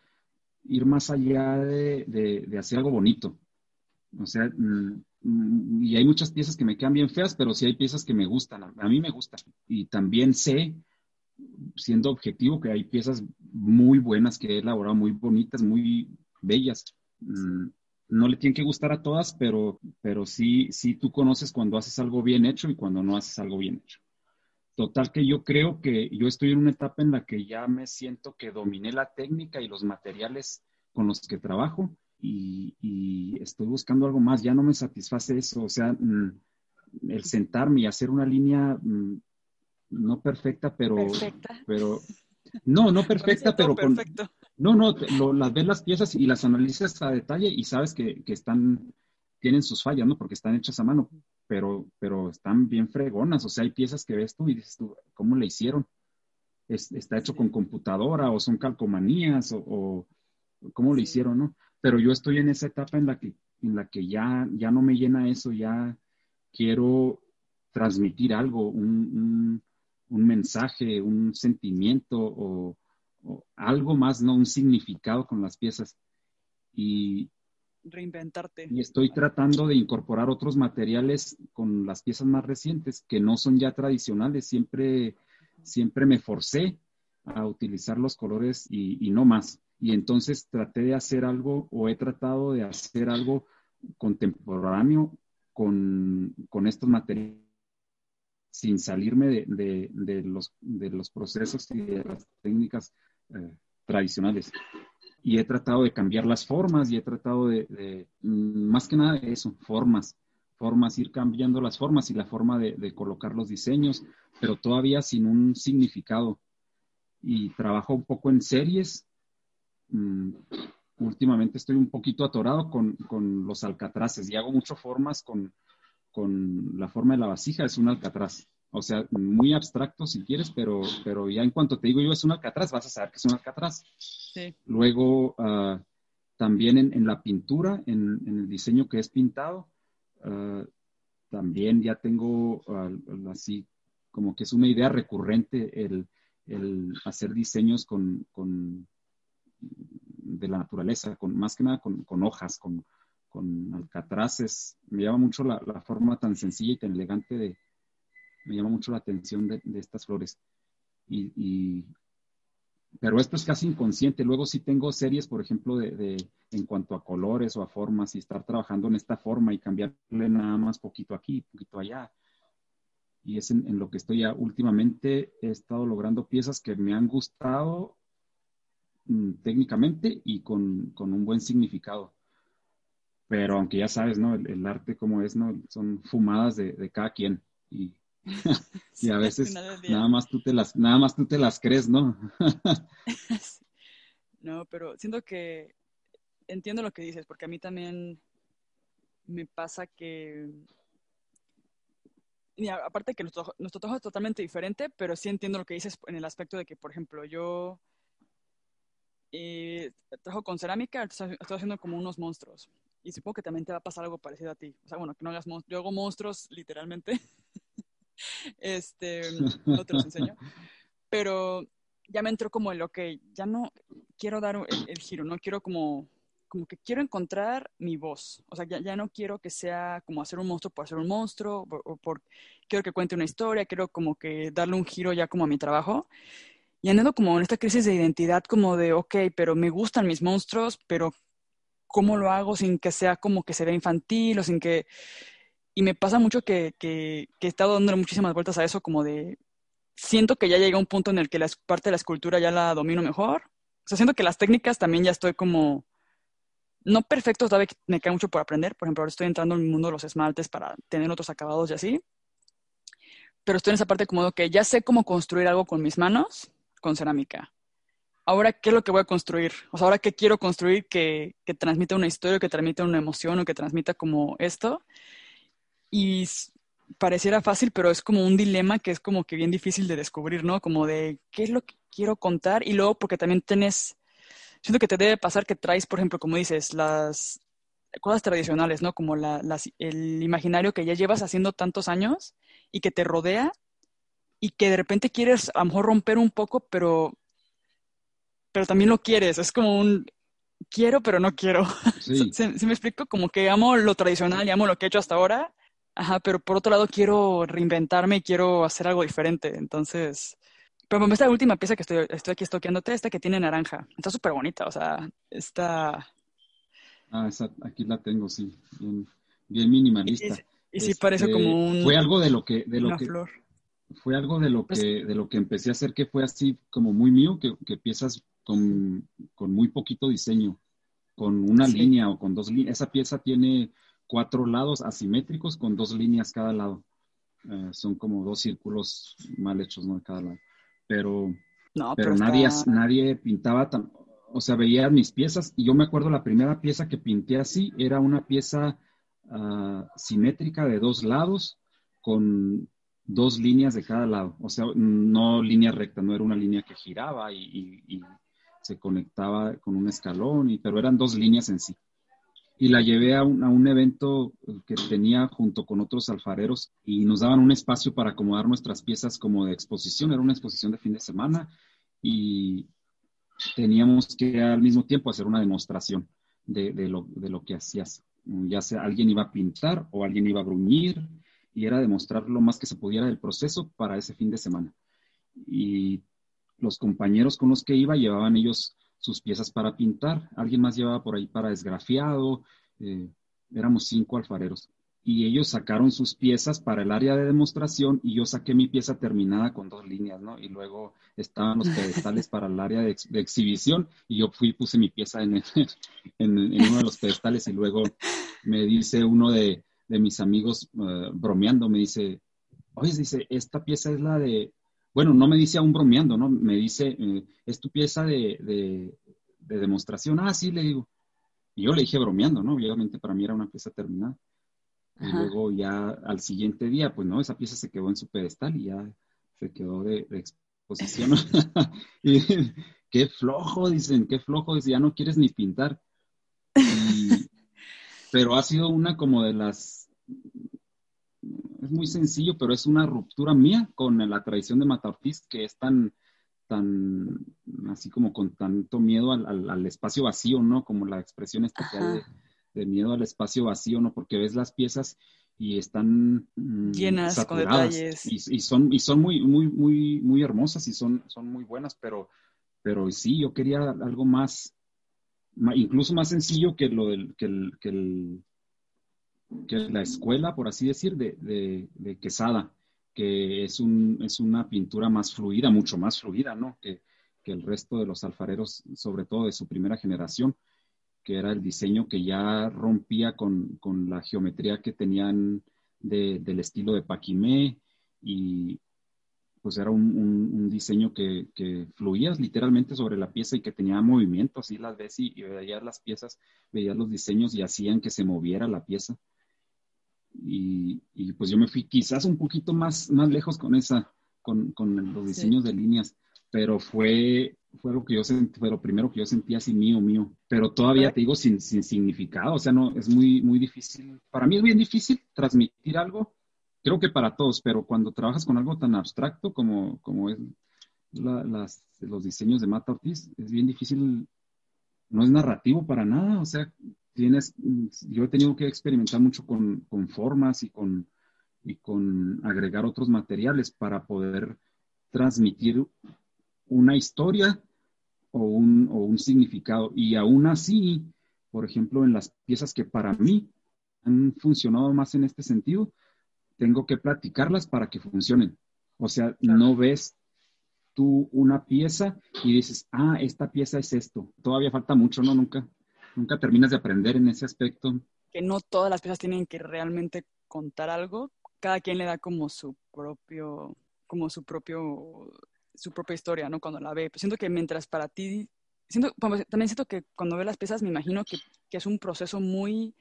ir más allá de, hacer algo bonito. O sea, mm, mm, y hay muchas piezas que me quedan bien feas, pero sí hay piezas que me gustan. A, mí me gustan. Y también sé, siendo objetivo, que hay piezas muy buenas que he elaborado, muy bonitas, muy bellas. no le tienen que gustar a todas, pero, pero sí, sí tú conoces cuando haces algo bien hecho y cuando no haces algo bien hecho. Total que yo creo que yo estoy en una etapa en la que ya me siento que dominé la técnica y los materiales con los que trabajo y, estoy buscando algo más. Ya no me satisface eso. O sea, mm, el sentarme y hacer una línea mm, no perfecta, pero... Perfecta. Pero, no, no perfecta, pero con... No, no, las ves las piezas y las analizas a detalle y sabes que, que, están, tienen sus fallas, ¿no? Porque están hechas a mano, pero, pero están bien fregonas. O sea, hay piezas que ves tú y dices tú, ¿cómo le hicieron? está hecho con computadora o son calcomanías o, cómo le hicieron, ¿no? Pero yo estoy en esa etapa en la que, en la que ya, ya no me llena eso, ya quiero transmitir algo, un, mensaje, un sentimiento o, algo más, ¿no? Un significado con las piezas. Y, reinventarte. Y estoy tratando de incorporar otros materiales con las piezas más recientes que no son ya tradicionales. Siempre siempre me forcé a utilizar los colores y, no más. Y entonces traté de hacer algo o he tratado de hacer algo contemporáneo con, estos materiales sin salirme de, los, de los procesos y de las técnicas eh, tradicionales. Y he tratado de cambiar las formas y he tratado de, mm, más que nada eso, formas, formas, ir cambiando las formas y la forma de colocar los diseños, pero todavía sin un significado. Y trabajo un poco en series. Mm, últimamente estoy un poquito atorado con, los alcatraces y hago muchas formas con, la forma de la vasija, es un alcatraz. O sea, muy abstracto si quieres, pero, pero ya en cuanto te digo yo es un alcatraz, vas a saber que es un alcatraz. Luego, ah, también en, la pintura, en, el diseño que es pintado, ah, también ya tengo ah, así como que es una idea recurrente el, hacer diseños con, de la naturaleza, con más que nada con, hojas, con, alcatraces. Me llama mucho la, forma tan sencilla y tan elegante de, me llama mucho la atención de, estas flores. Y, pero esto es casi inconsciente. Luego sí tengo series, por ejemplo, de, en cuanto a colores o a formas y estar trabajando en esta forma y cambiarle nada más poquito aquí, poquito allá y es en, lo que estoy ya últimamente. He estado logrando piezas que me han gustado mm, técnicamente y con, un buen significado. Pero aunque ya sabes, ¿no? El, arte como es, ¿no? Son fumadas de, cada quien. Y, y a veces nada más tú te las, nada más tú te las crees, ¿no? no, pero siento que entiendo lo que dices, porque a mí también me pasa que y aparte que nuestro, nuestro trabajo es totalmente diferente, pero sí entiendo lo que dices en el aspecto de que, por ejemplo, yo eh, trabajo con cerámica, estoy, haciendo como unos monstruos. Y supongo que también te va a pasar algo parecido a ti. O sea, bueno, que no hagas monstruos. Yo hago monstruos literalmente. este, no te los enseño. Pero ya me entró como el, ok, ya no quiero dar el giro, no quiero como como que quiero encontrar mi voz. O sea, ya, ya, no quiero que sea como hacer un monstruo por hacer un monstruo, o, por, quiero que cuente una historia, quiero como que darle un giro ya como a mi trabajo. Y ando como en esta crisis de identidad, como de, ok, pero me gustan mis monstruos, pero ¿cómo lo hago sin que sea como que se vea infantil o sin que... Y me pasa mucho que, que, he estado dando muchísimas vueltas a eso, como de, siento que ya llega un punto en el que la parte de la escultura ya la domino mejor. O sea, siento que las técnicas también ya estoy como no perfecto, todavía me queda mucho por aprender. Por ejemplo, ahora estoy entrando en el mundo de los esmaltes para tener otros acabados y así. Pero estoy en esa parte como de que ya sé cómo construir algo con mis manos, con cerámica. Ahora, ¿qué es lo que voy a construir? O sea, ahora, ¿qué quiero construir que, que transmita una historia, que transmita una emoción o que transmita como esto? Y pareciera fácil, pero es como un dilema que es como que bien difícil de descubrir, ¿no? Como de qué es lo que quiero contar y luego porque también tienes siento que te debe pasar que traes, por ejemplo, como dices, las cosas tradicionales, ¿no? Como la, el imaginario que ya llevas haciendo tantos años y que te rodea y que de repente quieres a lo mejor romper un poco, pero, pero también lo quieres. Es como un quiero, pero no quiero. Sí. ¿Sí, me explico? Como que amo lo tradicional y amo lo que he hecho hasta ahora, ajá, pero por otro lado quiero reinventarme y quiero hacer algo diferente. Entonces, pero esta última pieza que estoy, estoy aquí estoqueándote, esta que tiene naranja, está súper bonita, o sea, está... Ah, esa, aquí la tengo, sí, bien, minimalista. Y, sí parece este, como un... Fue algo de lo que... De lo que, flor. Fue algo de lo, pues que, de lo que empecé a hacer que fue así como muy mío, que, que piezas con, con, muy poquito diseño, con una línea o con dos líneas. Esa pieza tiene cuatro lados asimétricos con dos líneas cada lado. eh, son como dos círculos mal hechos, ¿no? De cada lado. Pero, pero, nadie, nadie pintaba tan, o sea, veía mis piezas y yo me acuerdo la primera pieza que pinté así, era una pieza ah, simétrica de dos lados con dos líneas de cada lado, o sea, no línea recta, no era una línea que giraba y, se conectaba con un escalón, y, pero eran dos líneas en sí. Y la llevé a un, a un evento que tenía junto con otros alfareros y nos daban un espacio para acomodar nuestras piezas como de exposición, era una exposición de fin de semana y teníamos que al mismo tiempo hacer una demostración de, de, lo, de lo que hacías. Ya sea alguien iba a pintar o alguien iba a bruñir y era demostrar lo más que se pudiera del proceso para ese fin de semana. Y los compañeros con los que iba llevaban ellos sus piezas para pintar, alguien más llevaba por ahí para desgrafiado, eh, éramos cinco alfareros. Y ellos sacaron sus piezas para el área de demostración y yo saqué mi pieza terminada con dos líneas, ¿no? Y luego estaban los pedestales para el área de, exhibición y yo fui puse mi pieza en, uno de los pedestales y luego me dice uno de, de mis amigos eh, bromeando, me dice, oye, dice, esta pieza es la de, bueno, no me dice aún bromeando, ¿no? Me dice, eh, es tu pieza de, de, demostración. Ah, sí, le digo. Y yo le dije bromeando, ¿no? Obviamente para mí era una pieza terminada. Y luego ya al siguiente día, pues no, esa pieza se quedó en su pedestal y ya se quedó de, exposición. y qué flojo, dicen, qué flojo, ya no quieres ni pintar. pero ha sido una como de las es muy sencillo, pero es una ruptura mía con la tradición de Matartis que es tan, tan, así como con tanto miedo al, espacio vacío, ¿no? Como la expresión esta de, miedo al espacio vacío, ¿no? Porque ves las piezas y están mm, llenas con detalles y, son y son muy muy muy muy hermosas y son son muy buenas pero pero sí yo quería algo más incluso más sencillo que lo del que el, que el que es la escuela, por así decir, de, Quesada, que es, un, es una pintura más fluida, mucho más fluida, ¿no? Que, el resto de los alfareros, sobre todo de su primera generación, que era el diseño que ya rompía con, la geometría que tenían del estilo de Paquimé y pues era un, diseño que, que, fluías literalmente sobre la pieza y que tenía movimiento, así las ves y, y veías las piezas, veías los diseños y hacían que se moviera la pieza. Y, pues yo me fui quizás un poquito más, más lejos con esa, con, los diseños de líneas, pero fue, fue lo que yo sentí, fue lo primero que yo sentí así mío, mío. Pero todavía te digo sin, sin significado, o sea, no, es muy, muy difícil. Para mí es bien difícil transmitir algo, creo que para todos, pero cuando trabajas con algo tan abstracto como, como es las, los diseños de Mata Ortiz, es bien difícil, no es narrativo para nada, o sea, tienes, yo he tenido que experimentar mucho con, formas y con, y con agregar otros materiales para poder transmitir una historia o un, o un significado. Y aún así, por ejemplo, en las piezas que para mí han funcionado más en este sentido, tengo que platicarlas para que funcionen. O sea, no ves tú una pieza y dices, ah, esta pieza es esto. Todavía falta mucho, ¿no? Nunca, nunca terminas de aprender en ese aspecto. Que no todas las piezas tienen que realmente contar algo, cada quien le da como su propio, como su propio, su propia historia, ¿no? Cuando la ve. siento que mientras para ti, siento, también siento que cuando ve las piezas me imagino que, que es un proceso muy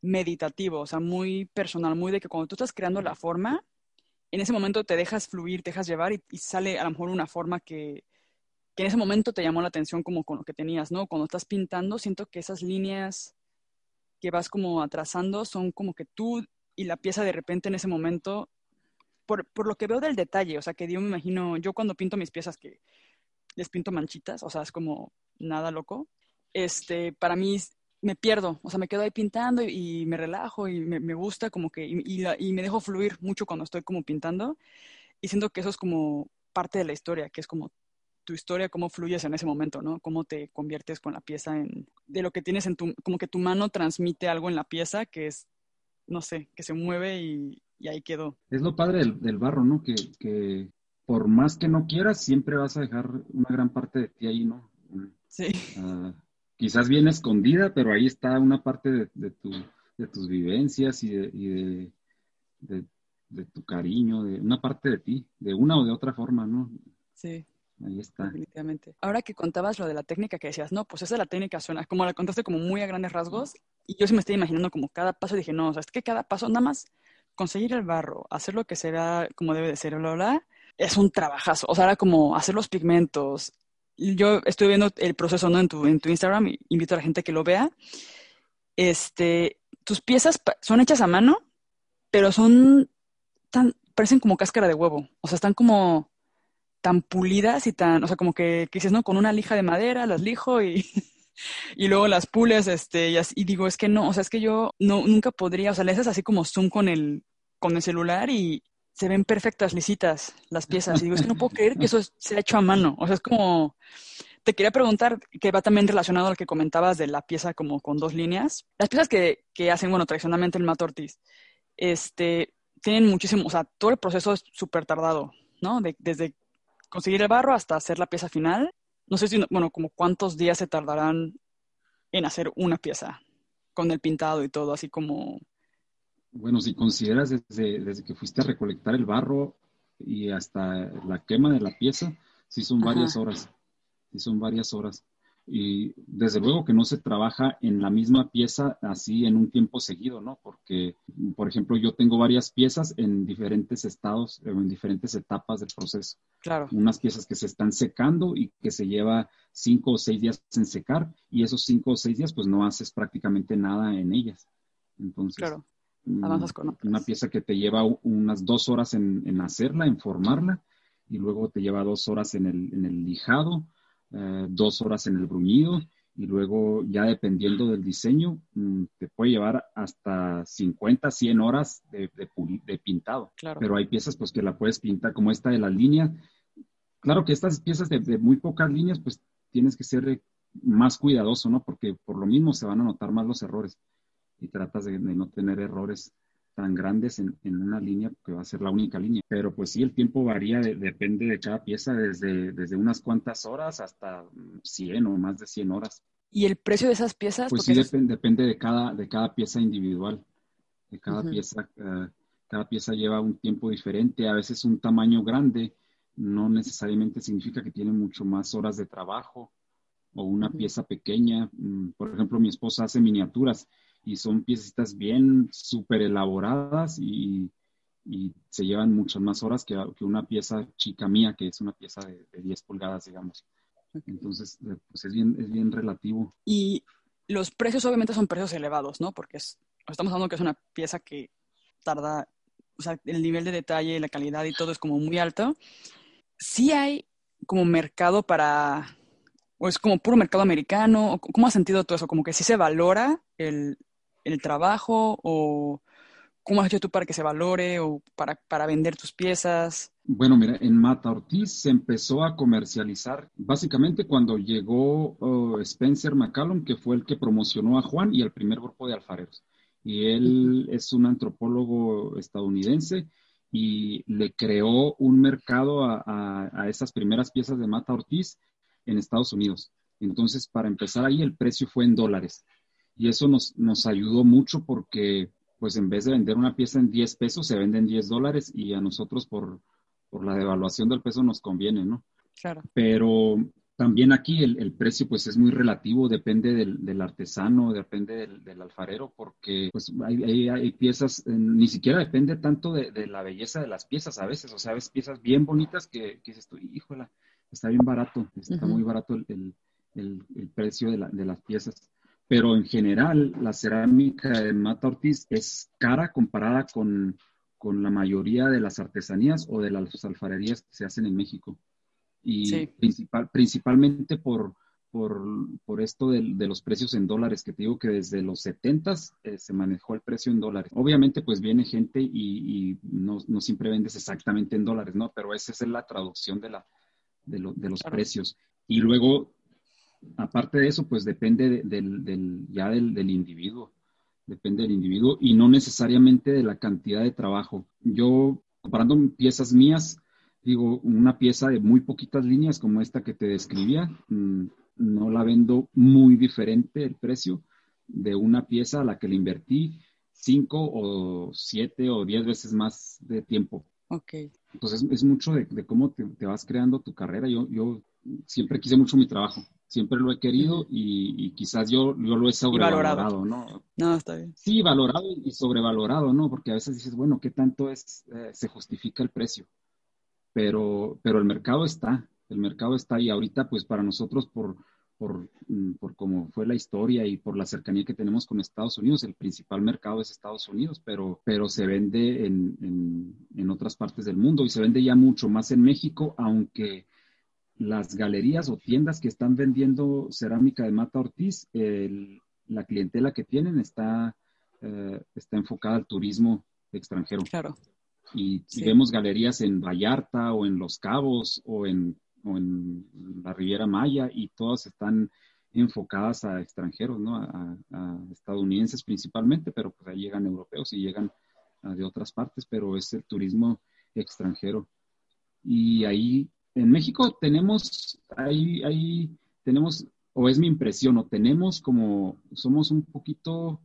meditativo, o sea, muy personal, muy de que cuando tú estás creando la forma, en ese momento te dejas fluir, te dejas llevar y, y, sale a lo mejor una forma que, que en ese momento te llamó la atención como con lo que tenías, ¿no? Cuando estás pintando, siento que esas líneas que vas como atrasando son como que tú y la pieza de repente en ese momento, por, por lo que veo del detalle, o sea, que yo me imagino, yo cuando pinto mis piezas que les pinto manchitas, o sea, es como nada loco, este, para mí me pierdo, o sea, me quedo ahí pintando y, me relajo y me, me, gusta como que, y, y me dejo fluir mucho cuando estoy como pintando y siento que eso es como parte de la historia, que es como tu historia, cómo fluyes en ese momento, ¿no? Cómo te conviertes con la pieza en, de lo que tienes en tu, como que tu mano transmite algo en la pieza que es, no sé, que se mueve y, ahí quedó. Es lo padre del, barro, ¿no? Que, que, por más que no quieras, siempre vas a dejar una gran parte de ti ahí, ¿no? Sí. Ah, quizás bien escondida, pero ahí está una parte de, tu, de tus vivencias y de, y de, de tu cariño, de una parte de ti, de una o de otra forma, ¿no? Sí. Ahí está. Definitivamente. Ahora que contabas lo de la técnica que decías, no, pues esa es la técnica suena, como la contaste como muy a grandes rasgos, y yo sí me estoy imaginando como cada paso, dije, no, o sea, es que cada paso, nada más conseguir el barro, hacer lo que será como debe de ser, bla, bla, es un trabajazo. O sea, era como hacer los pigmentos. Yo estoy viendo el proceso ¿no? en, tu, en tu Instagram, invito a la gente que lo vea. Este, tus piezas son hechas a mano, pero son tan, parecen como cáscara de huevo. O sea, están como tan pulidas y tan, o sea, como que, que dices, ¿no? Con una lija de madera las lijo y, y luego las pules, este, y, así, y, digo, es que no, o sea, es que yo no, nunca podría, o sea, le haces así como zoom con el, con el celular y se ven perfectas, lisitas las piezas. Y digo, es que no puedo creer que eso se ha hecho a mano. O sea, es como, te quería preguntar, que va también relacionado al que comentabas de la pieza como con dos líneas. Las piezas que, que hacen, bueno, tradicionalmente el Mato este, tienen muchísimo, o sea, todo el proceso es súper tardado, ¿no? De, desde conseguir el barro hasta hacer la pieza final. No sé si, bueno, como cuántos días se tardarán en hacer una pieza con el pintado y todo, así como... Bueno, si consideras desde, desde que fuiste a recolectar el barro y hasta la quema de la pieza, sí son varias horas, sí son varias horas. Y desde luego que no se trabaja en la misma pieza así en un tiempo seguido, ¿no? Porque, por ejemplo, yo tengo varias piezas en diferentes estados, en diferentes etapas del proceso. Claro. Unas piezas que se están secando y que se lleva cinco o seis días en secar, y esos cinco o seis días, pues no haces prácticamente nada en ellas. Entonces, claro. Mm, una pieza que te lleva unas dos horas en, en, hacerla, en formarla, y luego te lleva dos horas en el, en el lijado eh, dos horas en el bruñido y luego ya dependiendo del diseño mm, te puede llevar hasta 50, 100 horas de, de, pintado. Pero hay piezas pues que la puedes pintar como esta de la línea. Claro que estas piezas de, muy pocas líneas pues tienes que ser más cuidadoso, ¿no? Porque por lo mismo se van a notar más los errores y tratas de, no tener errores tan grandes en, una línea que va a ser la única línea. Pero pues sí, el tiempo varía, depende de cada pieza, desde, desde unas cuantas horas hasta 100 o más de 100 horas. ¿Y el precio de esas piezas? Pues sí, depende de cada, de cada pieza individual. De cada pieza, eh, cada pieza lleva un tiempo diferente, a veces un tamaño grande no necesariamente significa que tiene mucho más horas de trabajo o una pieza pequeña. Mm, por ejemplo, mi esposa hace miniaturas y son piecitas bien súper elaboradas y, se llevan muchas más horas que, una pieza chica mía, que es una pieza de, 10 pulgadas, digamos. Entonces, eh, pues es bien, es bien relativo. Y los precios obviamente son precios elevados, ¿no? Porque estamos hablando que es una pieza que tarda, o sea, el nivel de detalle, la calidad y todo es como muy alto. Sí hay como mercado para, o es como puro mercado americano, ¿cómo has sentido todo eso? Como que sí se valora el, el trabajo o cómo has hecho tú para que se valore o para, para vender tus piezas? Bueno, mira, en Mata Ortiz se empezó a comercializar básicamente cuando llegó oh, Spencer McCallum, que fue el que promocionó a Juan y al primer grupo de alfareros. Y él es un antropólogo estadounidense y le creó un mercado a, a, a esas primeras piezas de Mata Ortiz en Estados Unidos. Entonces, para empezar ahí, el precio fue en dólares. Y eso nos, nos ayudó mucho porque, pues en vez de vender una pieza en 10 pesos, se venden 10 dólares y a nosotros por, por la devaluación del peso nos conviene, ¿no? Claro. Pero también aquí el, el, precio pues es muy relativo, depende del, del artesano, depende del, del, alfarero, porque pues hay, hay, hay piezas, eh, ni siquiera depende tanto de, de, la belleza de las piezas a veces, o sea, ves piezas bien bonitas que, que dices tú, híjola, está bien barato, está muy barato el, el, el precio de, la, de, las piezas pero en general la cerámica de Mata Ortiz es cara comparada con, la mayoría de las artesanías o de las alfarerías que se hacen en México. Y principal, principalmente por, por, esto de, los precios en dólares, que te digo que desde los 70 eh, se manejó el precio en dólares. Obviamente, pues viene gente y, no, siempre vendes exactamente en dólares, ¿no? Pero esa es la traducción de, la, de, los precios. Y luego aparte de eso, pues depende del, ya del, individuo, depende del individuo y no necesariamente de la cantidad de trabajo. Yo, comparando piezas mías, digo, una pieza de muy poquitas líneas como esta que te describía, mm, no la vendo muy diferente el precio de una pieza a la que le invertí cinco o siete o diez veces más de tiempo. Ok. Entonces es mucho de, cómo te, vas creando tu carrera. Yo, yo siempre quise mucho mi trabajo, siempre lo he querido y, quizás yo, yo lo he sobrevalorado, ¿no? No, está bien. Sí, valorado y sobrevalorado, ¿no? Porque a veces dices, bueno, ¿qué tanto es, eh, se justifica el precio? Pero, pero el mercado está, el mercado está y ahorita pues para nosotros por, por, mm, por cómo fue la historia y por la cercanía que tenemos con Estados Unidos, el principal mercado es Estados Unidos, pero, pero se vende en, en, en otras partes del mundo y se vende ya mucho más en México, aunque las galerías o tiendas que están vendiendo cerámica de Mata Ortiz, la clientela que tienen está, eh, está enfocada al turismo extranjero. Claro. Y, vemos galerías en Vallarta o en Los Cabos o en, en la Riviera Maya y todas están enfocadas a extranjeros, ¿no? A, estadounidenses principalmente, pero pues ahí llegan europeos y llegan de otras partes, pero es el turismo extranjero. Y ahí en México tenemos, ahí, ahí tenemos, o es mi impresión, o tenemos como, somos un poquito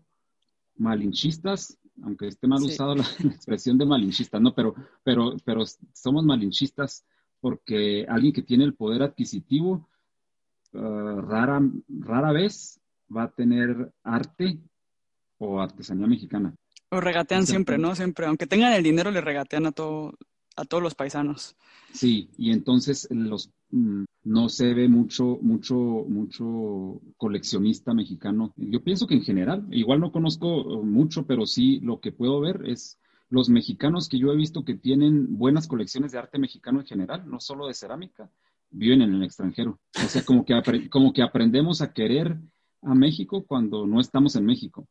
malinchistas, aunque esté mal usado la, expresión de malinchistas, ¿no? Pero, pero, pero somos malinchistas porque alguien que tiene el poder adquisitivo uh, rara, rara vez va a tener arte o artesanía mexicana. O regatean siempre, ¿no? Siempre, aunque tengan el dinero, le regatean a todo, a todos los paisanos. Sí, y entonces los mm, no se ve mucho, mucho, mucho coleccionista mexicano. Yo pienso que en general, igual no conozco mucho, pero sí lo que puedo ver es los mexicanos que yo he visto que tienen buenas colecciones de arte mexicano en general, no solo de cerámica, viven en el extranjero. O sea, como que, como que aprendemos a querer a México cuando no estamos en México.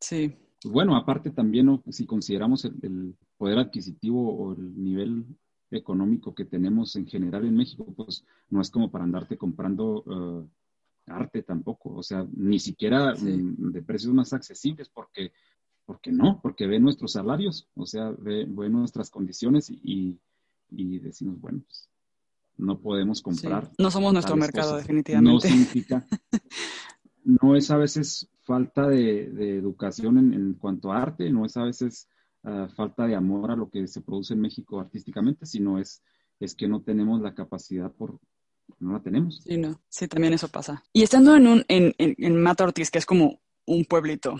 Sí. Bueno, aparte también, si consideramos el, poder adquisitivo o el nivel económico que tenemos en general en México, pues no es como para andarte comprando uh, arte tampoco, o sea, ni siquiera mm, de precios más accesibles, porque, porque no, porque ve nuestros salarios, o sea, ve, nuestras condiciones y, y, decimos, bueno, pues no podemos comprar. No somos nuestro mercado, definitivamente. No significa, no es a veces falta de, educación en, cuanto a arte, no es a veces ah, falta de amor a lo que se produce en México artísticamente, sino es, es que no tenemos la capacidad por, no la tenemos. Sí, no, sí, también eso pasa. Y estando en, un, en, en, Mata Ortiz, que es como un pueblito,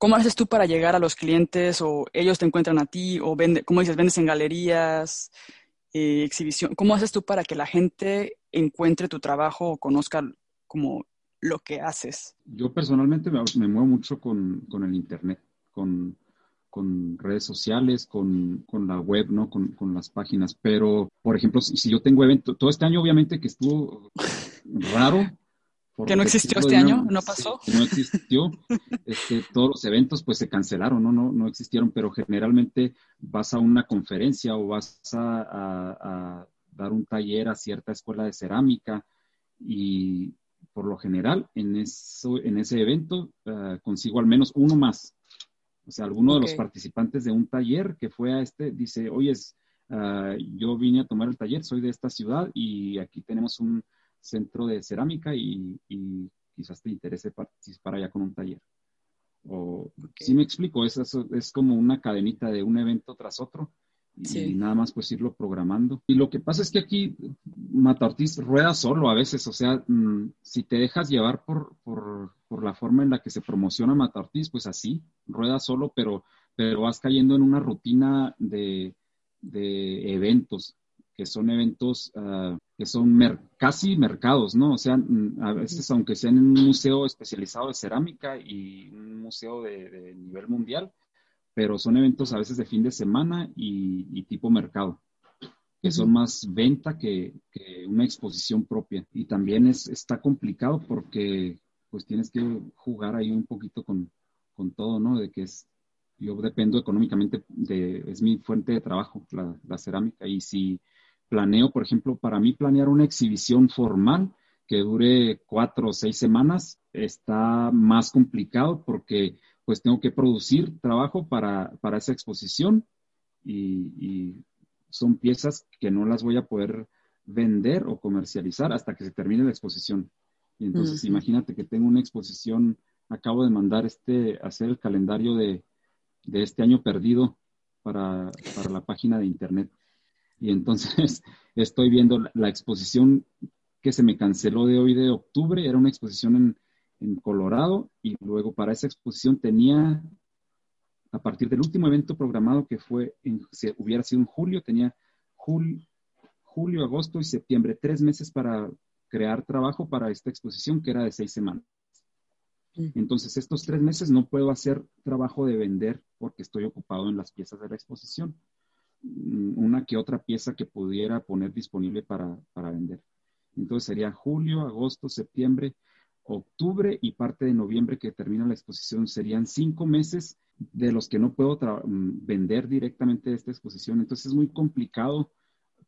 ¿cómo haces tú para llegar a los clientes o ellos te encuentran a ti o vende, como dices, vendes en galerías, eh, exhibición? ¿Cómo haces tú para que la gente encuentre tu trabajo o conozca como lo que haces? Yo personalmente me, muevo mucho con, el Internet, con, redes sociales, con, la web, ¿no? Con, las páginas. Pero, por ejemplo, si, yo tengo evento, todo este año obviamente que estuvo raro. Que no existió este año, no pasó. no existió. Este, todos los eventos pues se cancelaron, ¿no? No, no existieron, pero generalmente vas a una conferencia o vas a dar un taller a cierta escuela de cerámica y por lo general, en, eso, en ese evento ah, consigo al menos uno más. O sea, alguno de los participantes de un taller que fue a este dice, oye, uh, yo vine a tomar el taller, soy de esta ciudad y aquí tenemos un centro de cerámica y, quizás te interese participar allá con un taller. O, si me explico, es, es como una cadenita de un evento tras otro y nada más pues irlo programando. Y lo que pasa es que aquí Mata Ortiz rueda solo a veces, o sea, mm, si te dejas llevar por, por, por, la forma en la que se promociona Mata Ortiz, pues así, rueda solo, pero, pero vas cayendo en una rutina de, de eventos, que son eventos uh, que son casi mercados, ¿no? O sea, a veces, aunque sean en un museo especializado de cerámica y un museo de, de nivel mundial, pero son eventos a veces de fin de semana y, tipo mercado, que son más venta que, una exposición propia. Y también es, está complicado porque pues tienes que jugar ahí un poquito con, todo, ¿no? De que es, yo dependo económicamente de, es mi fuente de trabajo, la, la cerámica. Y si planeo, por ejemplo, para mí planear una exhibición formal que dure cuatro o seis semanas está más complicado porque pues tengo que producir trabajo para, esa exposición y, son piezas que no las voy a poder vender o comercializar hasta que se termine la exposición. Y entonces imagínate que tengo una exposición, acabo de mandar este, hacer el calendario de, de este año perdido para, para, la página de internet. Y entonces estoy viendo la, exposición que se me canceló de hoy de octubre, era una exposición en, en Colorado y luego para esa exposición tenía, a partir del último evento programado que fue, en, si hubiera sido en julio, tenía julio, julio, agosto y septiembre, tres meses para crear trabajo para esta exposición que era de seis semanas. Mm. Entonces, estos tres meses no puedo hacer trabajo de vender porque estoy ocupado en las piezas de la exposición. Mm, una que otra pieza que pudiera poner disponible para, para vender. Entonces sería julio, agosto, septiembre, octubre y parte de noviembre que termina la exposición. Serían cinco meses de los que no puedo mm, vender directamente esta exposición. Entonces es muy complicado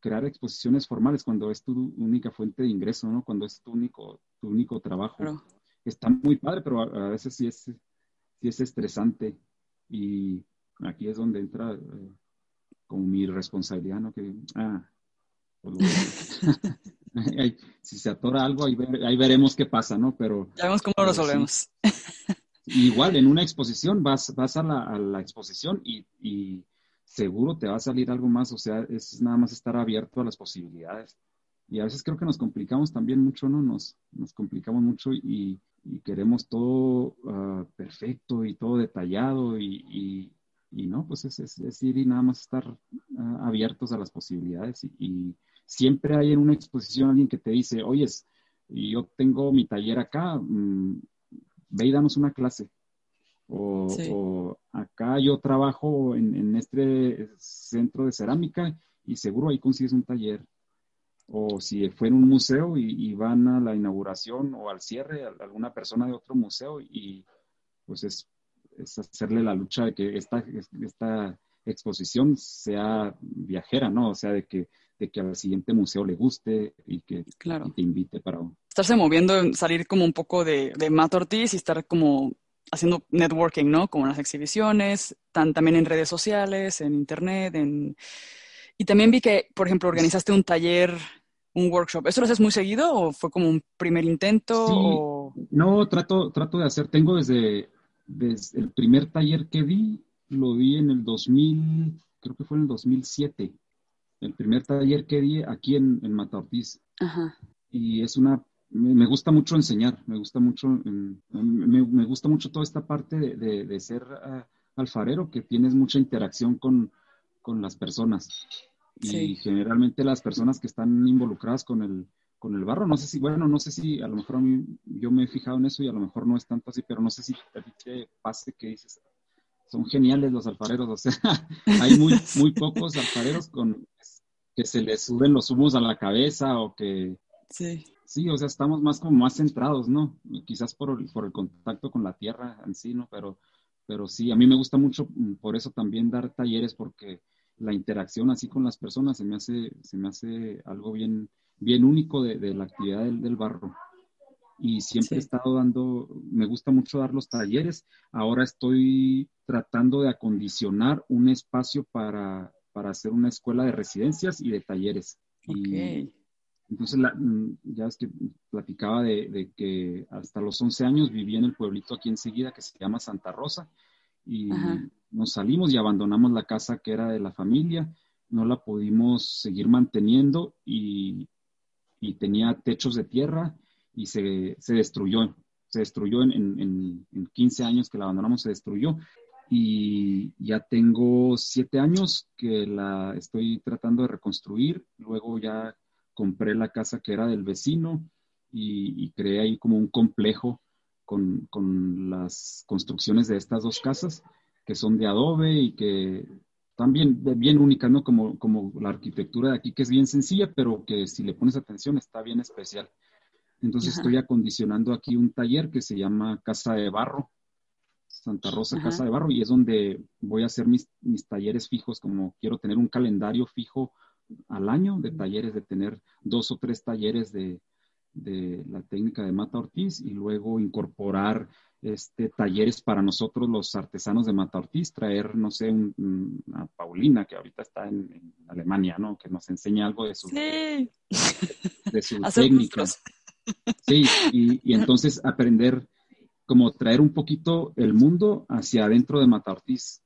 crear exposiciones formales cuando es tu única fuente de ingreso, ¿no? Cuando es tu único, tu único trabajo. Está muy padre, pero a, veces sí es, sí es estresante. Y aquí es donde entra eh, como mi responsabilidad, ¿no? Que, ah, pues si se atora algo, ahí, veremos qué pasa, ¿no? Pero... Ya vemos cómo lo resolvemos. Igual, en una exposición, vas, vas a, la, exposición y, y, seguro te va a salir algo más, o sea, es nada más estar abierto a las posibilidades. Y a veces creo que nos complicamos también mucho, ¿no? Nos, nos complicamos mucho y, queremos todo ah, perfecto y todo detallado y, y no, pues es, es, ir y nada más estar ah, abiertos a las posibilidades y, siempre hay en una exposición alguien que te dice, oye, yo tengo mi taller acá, mm, ve y danos una clase. O, acá yo trabajo en, este centro de cerámica y seguro ahí consigues un taller. O si fue en un museo y, van a la inauguración o al cierre, a alguna persona de otro museo y pues es, es hacerle la lucha de que esta, esta exposición sea viajera, ¿no? O sea, de que que al siguiente museo le guste y que te invite para... Estarse moviendo, salir como un poco de, de Matt Ortiz y estar como haciendo networking, ¿no? Como en las exhibiciones, también en redes sociales, en internet, en... Y también vi que, por ejemplo, organizaste un taller, un workshop. ¿Eso lo haces muy seguido o fue como un primer intento? No, trato, trato de hacer, tengo desde, desde el primer taller que di, lo di en el 2000, creo que fue en el 2007 el primer taller que di aquí en, en Mata Ortiz. Y es una, me, gusta mucho enseñar, me gusta mucho, me, gusta mucho toda esta parte de, ser ah, alfarero, que tienes mucha interacción con, las personas. Y generalmente las personas que están involucradas con el, con el barro, no sé si, bueno, no sé si a lo mejor a mí, yo me he fijado en eso y a lo mejor no es tanto así, pero no sé si a ti te pase que dices, son geniales los alfareros, o sea, hay muy, muy pocos alfareros con, que se les suben los humos a la cabeza o que... Sí. Sí, o sea, estamos más como más centrados, ¿no? Quizás por el, por el contacto con la tierra en sí, ¿no? Pero, pero sí, a mí me gusta mucho mm, por eso también dar talleres porque la interacción así con las personas se me hace, se me hace algo bien, bien único de, la actividad del, barro. Y siempre he estado dando, me gusta mucho dar los talleres. Ahora estoy tratando de acondicionar un espacio para, para hacer una escuela de residencias y de talleres. entonces, mm, ya es que platicaba de, que hasta los 11 años vivía en el pueblito aquí enseguida que se llama Santa Rosa y nos salimos y abandonamos la casa que era de la familia, no la pudimos seguir manteniendo y, tenía techos de tierra y se, destruyó, se destruyó en, en, en, 15 años que la abandonamos, se destruyó y ya tengo siete años que la estoy tratando de reconstruir. Luego ya compré la casa que era del vecino y, creé ahí como un complejo con, las construcciones de estas dos casas que son de adobe y que también bien únicas, ¿no? Como, como la arquitectura de aquí, que es bien sencilla, pero que si le pones atención está bien especial. Entonces estoy acondicionando aquí un taller que se llama Casa de Barro, Santa Rosa Casa de Barro, y es donde voy a hacer mis, mis, talleres fijos, como quiero tener un calendario fijo al año de talleres, de tener dos o tres talleres de, de la técnica de Mata Ortiz y luego incorporar este, talleres para nosotros los artesanos de Mata Ortiz, traer, no sé, una Paulina que ahorita está en, Alemania, ¿no? Que nos enseña algo de su, sí. de, su técnica. Sí, y, y, entonces aprender como traer un poquito el mundo hacia adentro de Mata Ortiz.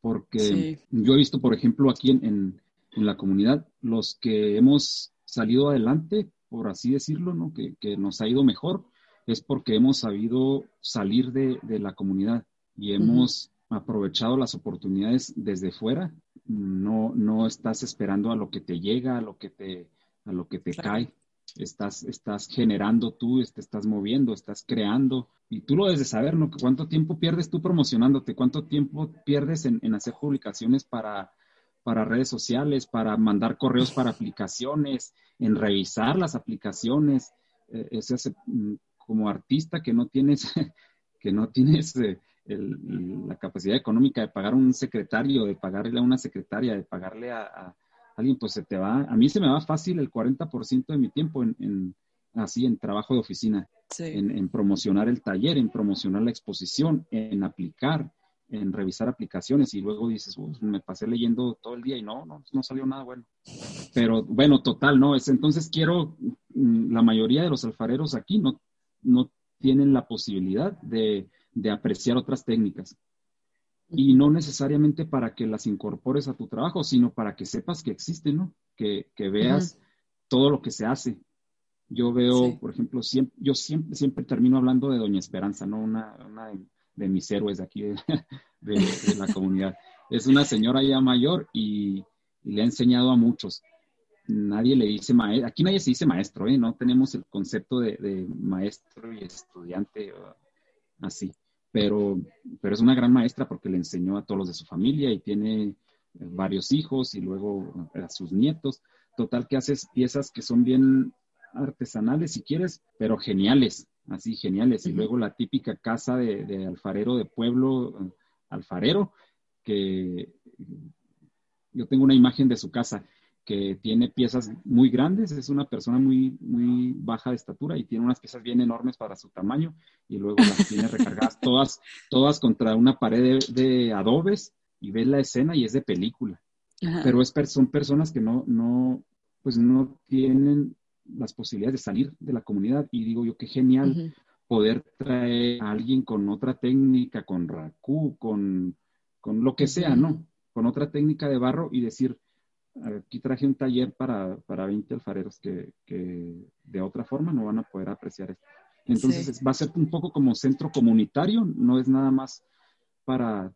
porque yo he visto, por ejemplo, aquí en, la comunidad, los que hemos salido adelante, por así decirlo, ¿no? que, nos ha ido mejor, es porque hemos sabido salir de, la comunidad y hemos aprovechado las oportunidades desde fuera. No, no estás esperando a lo que te llega, a lo que te, a lo que te cae. Estás, estás generando tú, te estás moviendo, estás creando. Y tú lo debes de saber, ¿no? ¿Cuánto tiempo pierdes tú promocionándote? ¿Cuánto tiempo pierdes en, hacer publicaciones para, para redes sociales, para mandar correos para aplicaciones, en revisar las aplicaciones? Eh, ese, mm, como artista que no tienes, que no tienes eh, la capacidad económica de pagar un secretario, de pagarle a una secretaria, de pagarle a alguien, pues se te va, a mí se me va fácil el 40% de mi tiempo en, así, en trabajo de oficina, en, promocionar el taller, en promocionar la exposición, en aplicar, en revisar aplicaciones y luego dices, me pasé leyendo todo el día y no, no, no salió nada bueno. Pero bueno, total, no, es entonces quiero, mm, la mayoría de los alfareros aquí no, no tienen la posibilidad de, de apreciar otras técnicas y no necesariamente para que las incorpores a tu trabajo, sino para que sepas que existen, ¿no? Que, veas todo lo que se hace. Yo veo, por ejemplo, siempre, yo siempre, siempre termino hablando de Doña Esperanza, ¿no? Una, de, mis héroes aquí de, la comunidad. Es una señora ya mayor y, le ha enseñado a muchos. Nadie le dice maestro, aquí nadie se dice maestro, ¿eh? No tenemos el concepto de, maestro y estudiante así pero, pero es una gran maestra porque le enseñó a todos los de su familia y tiene varios hijos y luego a sus nietos. Total que haces piezas que son bien artesanales si quieres, pero geniales, así geniales. Y luego la típica casa de, alfarero de pueblo, eh, alfarero, que yo tengo una imagen de su casa que tiene piezas muy grandes, es una persona muy, muy baja de estatura y tiene unas piezas bien enormes para su tamaño y luego las tiene recargadas todas, todas contra una pared de, adobes y ves la escena y es de película. Pero es, son personas que no, no, pues no tienen las posibilidades de salir de la comunidad y digo yo qué genial poder traer a alguien con otra técnica, con raku, con, con lo que sea, ¿no? Con otra técnica de barro y decir, aquí traje un taller para, para 20 alfareros que, de otra forma no van a poder apreciar esto. Entonces va a ser un poco como centro comunitario, no es nada más para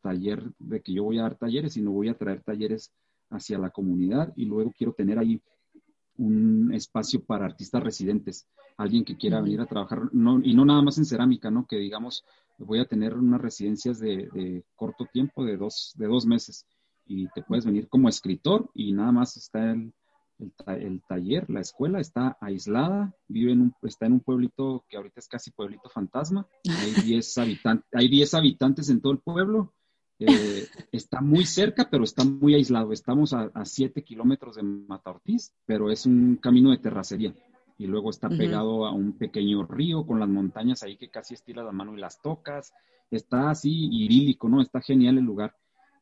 taller de que yo voy a dar talleres, sino voy a traer talleres hacia la comunidad y luego quiero tener ahí un espacio para artistas residentes, alguien que quiera venir a trabajar, no, y no nada más en cerámica, ¿no? Que digamos, voy a tener unas residencias de, de corto tiempo, de dos, de dos meses, y te puedes venir como escritor y nada más está el, el, taller, la escuela está aislada, vive en un, está en un pueblito que ahorita es casi pueblito fantasma, hay 10 habitantes, hay 10 habitantes en todo el pueblo, eh, está muy cerca, pero está muy aislado, estamos a, 7 kilómetros de Mata Ortiz, pero es un camino de terracería. Y luego está pegado a un pequeño río con las montañas ahí que casi estiras la mano y las tocas. Está así idílico, ¿no? Está genial el lugar.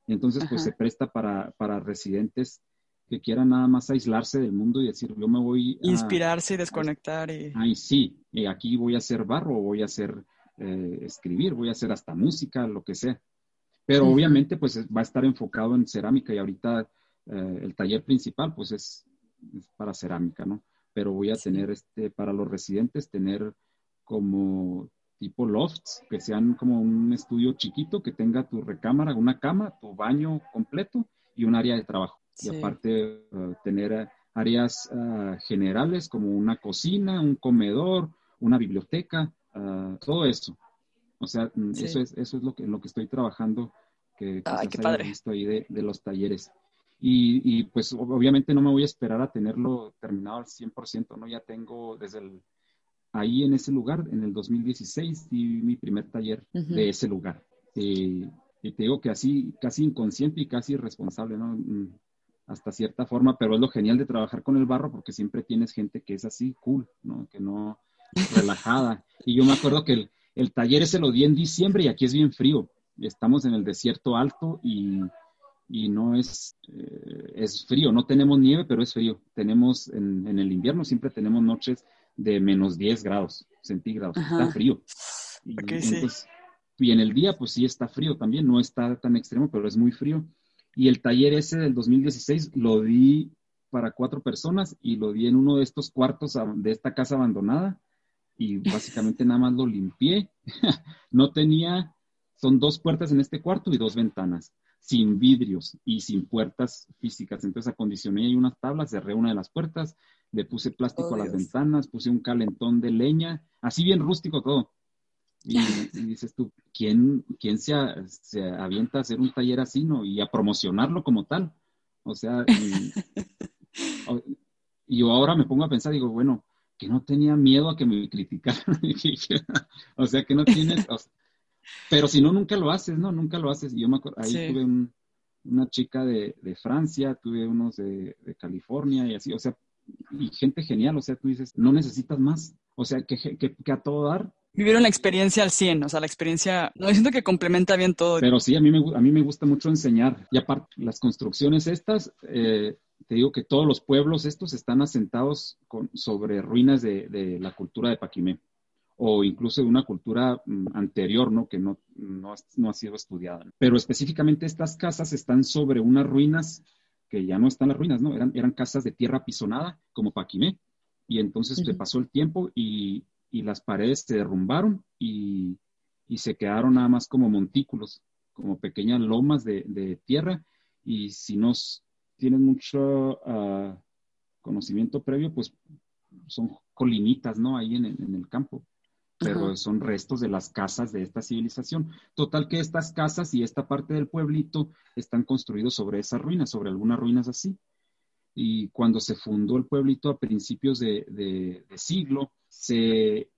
Entonces, pues se presta para, para residentes que quieran nada más aislarse del mundo y decir, yo me voy a... Inspirarse y desconectar. Y... Ay, sí, aquí voy a hacer barro, voy a hacer eh, escribir, voy a hacer hasta música, lo que sea. Pero obviamente, pues va a estar enfocado en cerámica y ahorita eh, el taller principal, pues es, para cerámica, ¿no? Pero voy a tener, este, para los residentes, tener como tipo lofts, que sean como un estudio chiquito, que tenga tu recámara, una cama, tu baño completo y un área de trabajo. Y aparte eh, tener áreas eh, generales como una cocina, un comedor, una biblioteca, eh, todo eso. O sea, mm, eso es, eso es lo que, lo que estoy trabajando, que, que visto ahí de, de, los talleres. Y, y, pues obviamente no me voy a esperar a tenerlo terminado al 100%, ¿no? Ya tengo desde el ahí en ese lugar, en el 2016, di mi primer taller de ese lugar. y te digo que así, casi inconsciente y casi irresponsable, ¿no? Mm, hasta cierta forma, pero es lo genial de trabajar con el barro porque siempre tienes gente que es así, cool, ¿no? Que no, relajada. Y yo me acuerdo que el, taller ese lo di en diciembre y aquí es bien frío. Estamos en el desierto alto y, y no es, eh, es frío, no tenemos nieve, pero es frío. Tenemos en, en el invierno siempre tenemos noches de menos 10 grados centígrados. Está frío. entonces, y en el día, pues sí está frío también, no está tan extremo, pero es muy frío. Y el taller ese del 2016 lo di para cuatro personas y lo di en uno de estos cuartos de esta casa abandonada y básicamente nada más lo limpié. no tenía, son dos puertas en este cuarto y dos ventanas, sin vidrios y sin puertas físicas. Entonces acondicioné ahí unas tablas, cerré una de las puertas, le puse plástico oh, a las ventanas, puse un calentón de leña, así bien rústico todo. Y, dices tú, ¿quién, quién se, se, avienta a hacer un taller así, no? Y a promocionarlo como tal. O sea, y, y yo ahora me pongo a pensar, digo, bueno, que no tenía miedo a que me criticaran. o sea, que no tienes, pero si no, nunca lo haces, ¿no? Nunca lo haces. Y yo me acuerdo, ahí tuve una chica de, Francia, tuve unos de, California y así, o sea, y gente genial, o sea, tú dices, no necesitas más. O sea, que, que a todo dar vivieron la experiencia al 100, o sea, la experiencia, no, siento que complementa bien todo. Pero sí, a mí me, a mí me gusta mucho enseñar. Y aparte, las construcciones estas, eh, te digo que todos los pueblos estos están asentados con, sobre ruinas de, la cultura de Paquimé o incluso de una cultura mm, anterior, ¿no? Que no, no, ha sido estudiada. Pero específicamente estas casas están sobre unas ruinas que ya no están las ruinas, ¿no? Eran, eran casas de tierra pisonada, como Paquimé. Y entonces se pasó el tiempo y, y las paredes se derrumbaron y, se quedaron nada más como montículos, como pequeñas lomas de, tierra. Y si no tienes mucho ah, conocimiento previo, pues son colinitas, ¿no? Ahí en, el campo. Pero son restos de las casas de esta civilización. Total que estas casas y esta parte del pueblito están construidos sobre esas ruinas, sobre algunas ruinas así. Y cuando se fundó el pueblito a principios de siglo, se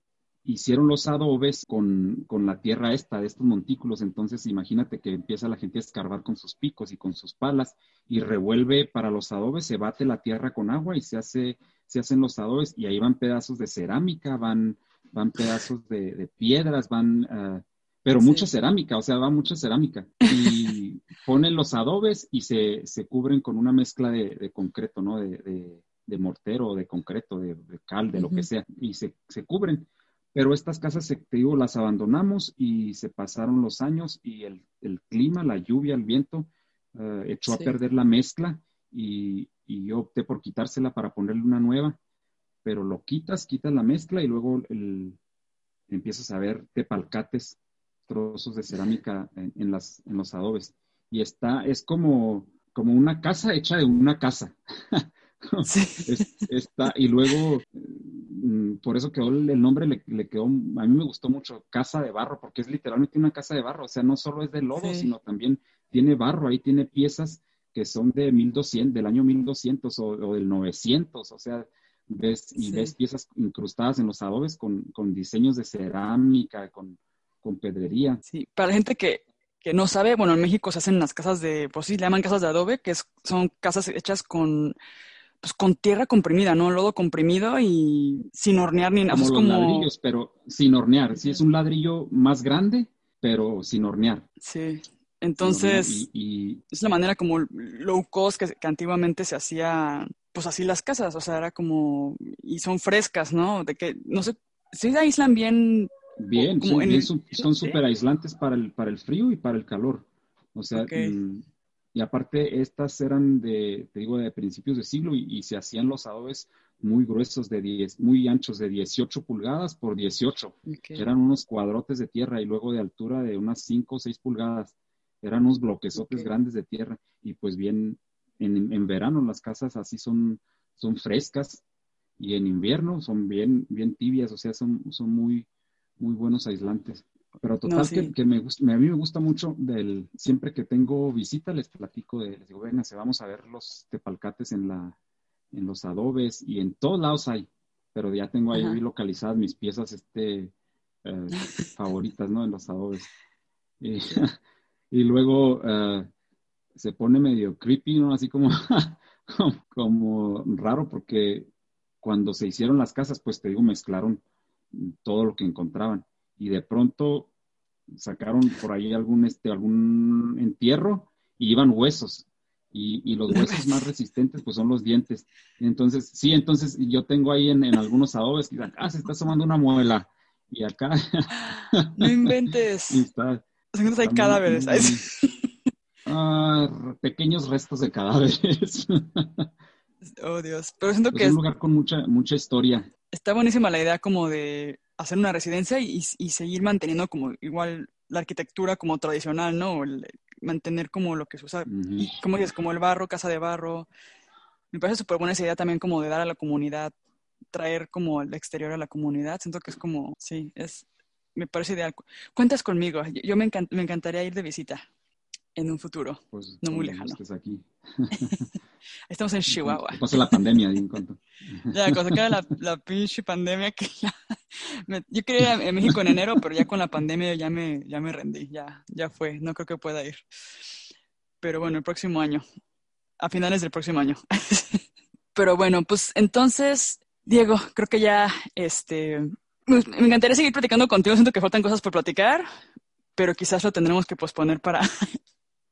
hicieron los adobes con, la tierra esta, de estos montículos. Entonces, imagínate que empieza la gente a escarbar con sus picos y con sus palas y revuelve para los adobes, se bate la tierra con agua y se, hace, se hacen los adobes y ahí van pedazos de cerámica, van, van pedazos de, piedras, van, ah, pero mucha cerámica, o sea, va mucha cerámica. Y ponen los adobes y se, cubren con una mezcla de, concreto, ¿no? De, de mortero, de concreto, de, cal, de lo que sea, y se, cubren. Pero estas casas, te digo, las abandonamos y se pasaron los años y el, clima, la lluvia, el viento, eh, echó a perder la mezcla y, yo opté por quitársela para ponerle una nueva. Pero lo quitas, quitas la mezcla y luego el, empiezas a ver tepalcates, trozos de cerámica en, las, en los adobes. Y está, es como, como una casa hecha de una casa. está, y luego, por eso quedó el nombre, le, quedó, a mí me gustó mucho, casa de barro, porque es literalmente una casa de barro, o sea, no solo es de lodo, sino también tiene barro, ahí tiene piezas que son de 1200, del año 1200 o, o del 900, o sea, ves, y ves piezas incrustadas en los adobes con, con diseños de cerámica, con, con pedrería. Sí, para la gente que, que no sabe, bueno, en México se hacen las casas de, pues sí, le llaman casas de adobe, que son casas hechas con pues con tierra comprimida, ¿no? Lodo comprimido y sin hornear ni nada. Como los ladrillos, pero sin hornear. Sí, es un ladrillo más grande, pero sin hornear. Sí. Entonces, y, es la manera como low cost que, antiguamente se hacía, pues así las casas, o sea, era como, y son frescas, ¿no? De que, no sé, se aíslan bien. Bien, son súper aislantes para el, para el frío y para el calor. O sea, mm, y aparte, estas eran de, te digo, de principios de siglo y, se hacían los adobes muy gruesos, de 10, muy anchos, de 18 pulgadas por 18. Eran unos cuadrotes de tierra y luego de altura de unas 5 o 6 pulgadas. Eran unos bloquesotes grandes de tierra. Y pues bien, en, en, verano las casas así son, son frescas y en invierno son bien, bien tibias, o sea, son, son muy, muy buenos aislantes. Pero total que, me gusta, a mí me gusta mucho del, siempre que tengo visita les platico de, les digo, venga, se vamos a ver los tepalcates en la, en los adobes y en todos lados hay, pero ya tengo ahí localizadas mis piezas este eh, favoritas, ¿no? En los adobes. Y, luego eh, se pone medio creepy, ¿no? Así como, como raro porque cuando se hicieron las casas, pues te digo, mezclaron todo lo que encontraban y de pronto sacaron por ahí algún, este, algún entierro y iban huesos. Y, los huesos más resistentes pues son los dientes. Entonces, sí, entonces yo tengo ahí en, algunos adobes que ah, se está asomando una muela. y acá. no inventes. y está, hay cadáveres. Ah, pequeños restos de cadáveres. oh, Dios. Pero siento que es un lugar con mucha, mucha historia. Está buenísima la idea como de hacer una residencia y, y seguir manteniendo como igual la arquitectura como tradicional, ¿no? mantener como lo que se usa, y como dices, como el barro, casa de barro. Me parece súper buena esa idea también como de dar a la comunidad, traer como el exterior a la comunidad. Siento que es como, sí, es, me parece ideal. Cuentas conmigo, yo me, me encantaría ir de visita en un futuro, pues, no muy lejano. Aquí. Estamos en Chihuahua. Pasa la pandemia, en cuanto. Ya, cuando la, la pinche pandemia que ya... yo quería ir a México en enero, pero ya con la pandemia ya me, ya me rendí, ya, ya fue, no creo que pueda ir. Pero bueno, el próximo año, a finales del próximo año. pero bueno, pues entonces, Diego, creo que ya, este, pues, me encantaría seguir platicando contigo, siento que faltan cosas por platicar, pero quizás lo tendremos que posponer para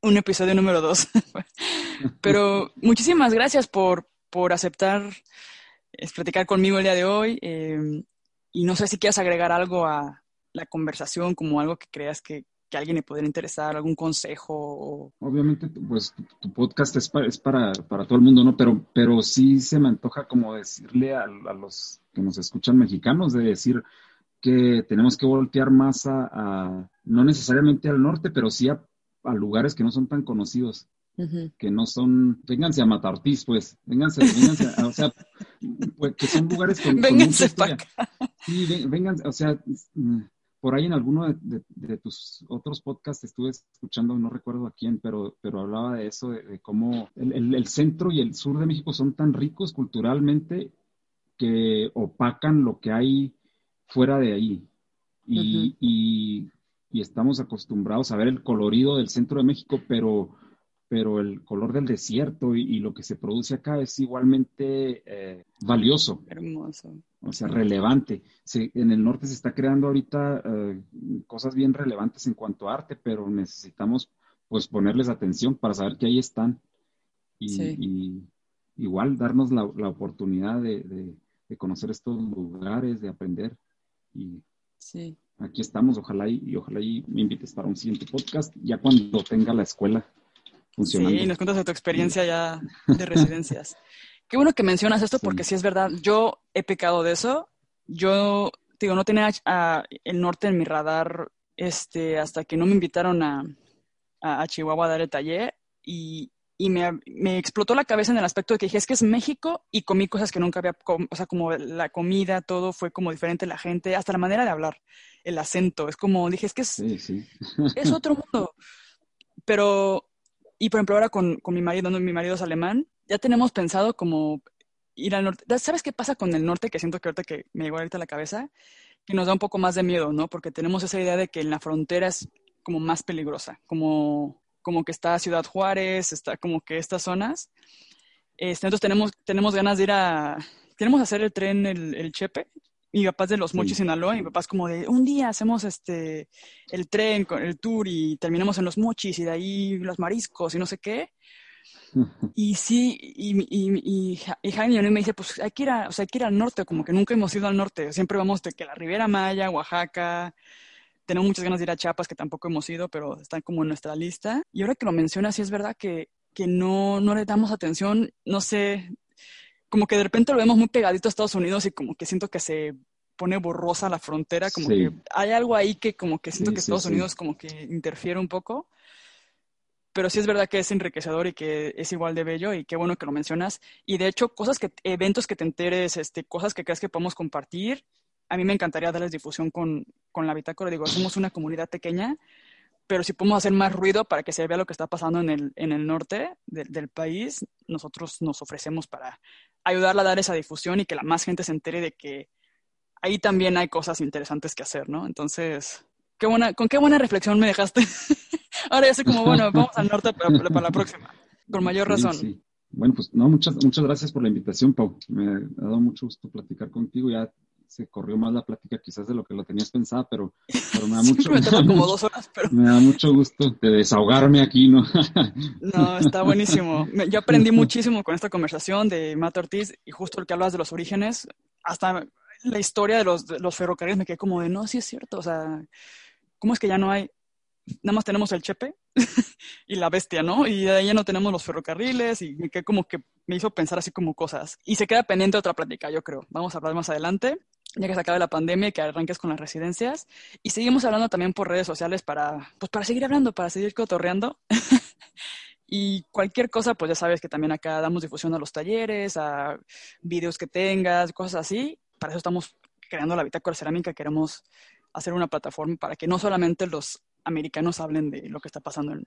un episodio número dos. Pero muchísimas gracias por, por aceptar es, platicar conmigo el día de hoy. Eh, y no sé si quieres agregar algo a la conversación, como algo que creas que, que alguien le podría interesar, algún consejo. Obviamente, pues tu, podcast es, para, es para, para, todo el mundo, ¿no? Pero, pero sí se me antoja como decirle a, a los que nos escuchan mexicanos, de decir que tenemos que voltear más a, no necesariamente al norte, pero sí a a lugares que no son tan conocidos, que no son, vénganse a Matartiz, pues, vénganse, vénganse, o sea, pues, que son lugares con, vénganse para Sí, vénganse, o sea, mm, por ahí en alguno de, tus otros podcasts estuve escuchando, no recuerdo a quién, pero, pero hablaba de eso, de, cómo el, centro y el sur de México son tan ricos culturalmente que opacan lo que hay fuera de ahí. y, y estamos acostumbrados a ver el colorido del centro de México, pero, pero el color del desierto y, lo que se produce acá es igualmente eh, valioso. Hermoso. O sea, relevante. en el norte se está creando ahorita eh, cosas bien relevantes en cuanto a arte, pero necesitamos pues ponerles atención para saber que ahí están. Y, igual darnos la, oportunidad de, de, conocer estos lugares, de aprender. Y sí aquí estamos, ojalá y, ojalá y me invites para un siguiente podcast, ya cuando tenga la escuela funcionando. Sí, nos cuentas de tu experiencia ya de residencias. Qué bueno que mencionas esto porque sí. es verdad, yo he pecado de eso. Yo, digo, no tenía el norte en mi radar este, hasta que no me invitaron a, a Chihuahua a dar el taller y, y me, me, explotó la cabeza en el aspecto de que dije, es que es México y comí cosas que nunca había, o sea, como la comida, todo fue como diferente, la gente, hasta la manera de hablar, el acento, es como, dije, es que es, es otro mundo. Pero, y por ejemplo ahora con, con mi marido, mi marido es alemán, ya tenemos pensado como ir al norte. ¿Sabes qué pasa con el norte? Que siento que ahorita que me llegó ahorita a la cabeza, que nos da un poco más de miedo, ¿no? Porque tenemos esa idea de que en la frontera es como más peligrosa, como como que está Ciudad Juárez, está como que estas zonas. Este, nosotros tenemos, tenemos ganas de ir a, queremos hacer el tren, el, Chepe. Mi papá es de Los Mochis, Sinaloa, y mi papá es como de, un día hacemos este, el tren, el tour y terminamos en Los Mochis y de ahí los mariscos y no sé qué. Y sí, y, y, y, Jaime me dice, pues hay que, ir a, o sea, hay que ir al norte, como que nunca hemos ido al norte, siempre vamos de que la Riviera Maya, Oaxaca, tenemos muchas ganas de ir a Chiapas, que tampoco hemos ido, pero están como en nuestra lista. Y ahora que lo mencionas, sí es verdad que, que no, no le damos atención, no sé, como que de repente lo vemos muy pegadito a Estados Unidos y como que siento que se pone borrosa la frontera, como que hay algo ahí que como que siento que Estados Unidos como que interfiere un poco. Pero sí es verdad que es enriquecedor y que es igual de bello y qué bueno que lo mencionas. Y de hecho, cosas que, eventos que te enteres, este, cosas que creas que podemos compartir, a mí me encantaría darles difusión con, con la bitácora. Digo, somos una comunidad pequeña, pero si podemos hacer más ruido para que se vea lo que está pasando en el, en el norte del país, nosotros nos ofrecemos para ayudarla a dar esa difusión y que la más gente se entere de que ahí también hay cosas interesantes que hacer, ¿no? Entonces, qué buena, con qué buena reflexión me dejaste. Ahora ya sé como, bueno, vamos al norte para, para la próxima, con mayor razón. Bueno, pues no, muchas, muchas gracias por la invitación, Pau. Me ha dado mucho gusto platicar contigo. Ya se corrió más la plática quizás de lo que lo tenías pensada, pero, pero me da mucho me, da mucho gusto de desahogarme aquí, ¿no? no, está buenísimo. Yo aprendí muchísimo con esta conversación de Matt Ortiz y justo el que hablas de los orígenes, hasta la historia de los, de los ferrocarriles me quedé como de, no, sí es cierto, o sea, ¿cómo es que ya no hay? Nada más tenemos el Chepe y la bestia, ¿no? Y de ahí ya no tenemos los ferrocarriles y me quedé como que me hizo pensar así como cosas. Y se queda pendiente otra plática, yo creo. Vamos a hablar más adelante, ya que se acabe la pandemia y que arranques con las residencias. Y seguimos hablando también por redes sociales para, pues para seguir hablando, para seguir cotorreando. Y cualquier cosa, pues ya sabes que también acá damos difusión a los talleres, a videos que tengas, cosas así. Para eso estamos creando la Bitácora Cerámica. Queremos hacer una plataforma para que no solamente los americanos hablen de lo que está pasando en,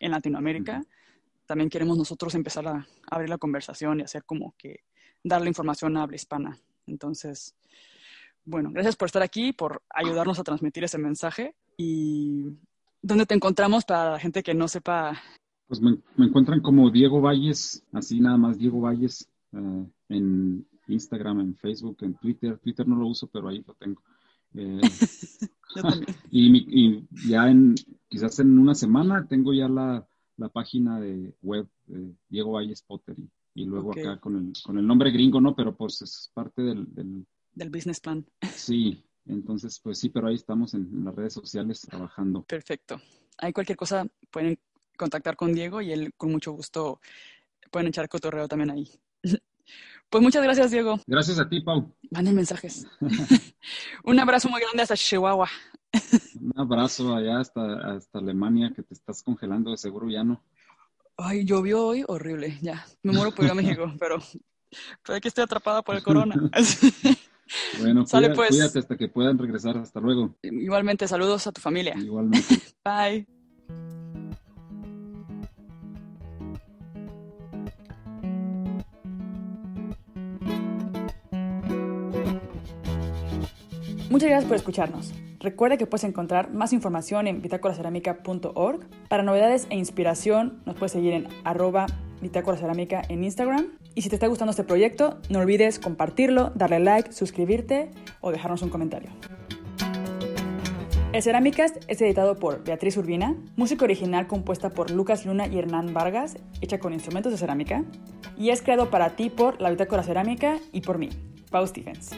en Latinoamérica, también queremos nosotros empezar a, abrir la conversación y hacer como que darle información a habla hispana. Entonces, bueno, gracias por estar aquí, por ayudarnos a transmitir ese mensaje. ¿Y dónde te encontramos para la gente que no sepa pues me, encuentran como Diego Valles, así nada más Diego Valles, eh, en Instagram, en Facebook, en Twitter. Twitter no lo uso, pero ahí lo tengo. Eh, y, ya en, quizás en una semana tengo ya la, página de web de Diego Valles Potter y, luego acá con el, con el nombre gringo, ¿no? Pero pues es parte del, del business plan. Sí, entonces pues sí, pero ahí estamos en, en las redes sociales trabajando. Perfecto. Hay cualquier cosa, pueden contactar con Diego y él con mucho gusto pueden echar cotorreo también ahí. Pues muchas gracias, Diego. Gracias a ti, Pau. Manden mensajes. Un abrazo muy grande hasta Chihuahua. Un abrazo allá hasta, hasta Alemania, que te estás congelando, de seguro ya no. Ay, llovió hoy horrible, ya. Me muero por ir a México, pero, pero aquí estoy atrapada por el corona. Bueno, pues. cuídate hasta que puedan regresar. Hasta luego. Igualmente, saludos a tu familia. Igualmente. Bye. Muchas gracias por escucharnos. Recuerda que puedes encontrar más información en bitácoracerámica.org. Para novedades e inspiración nos puedes seguir en arroba bitácoracerámica en Instagram. Y si te está gustando este proyecto, no olvides compartirlo, darle like, suscribirte o dejarnos un comentario. El Cerámicast es editado por Beatriz Urbina, música original compuesta por Lucas Luna y Hernán Vargas, hecha con instrumentos de cerámica, y es creado para ti por la Bitácora Cerámica y por mí, Pau Stephens.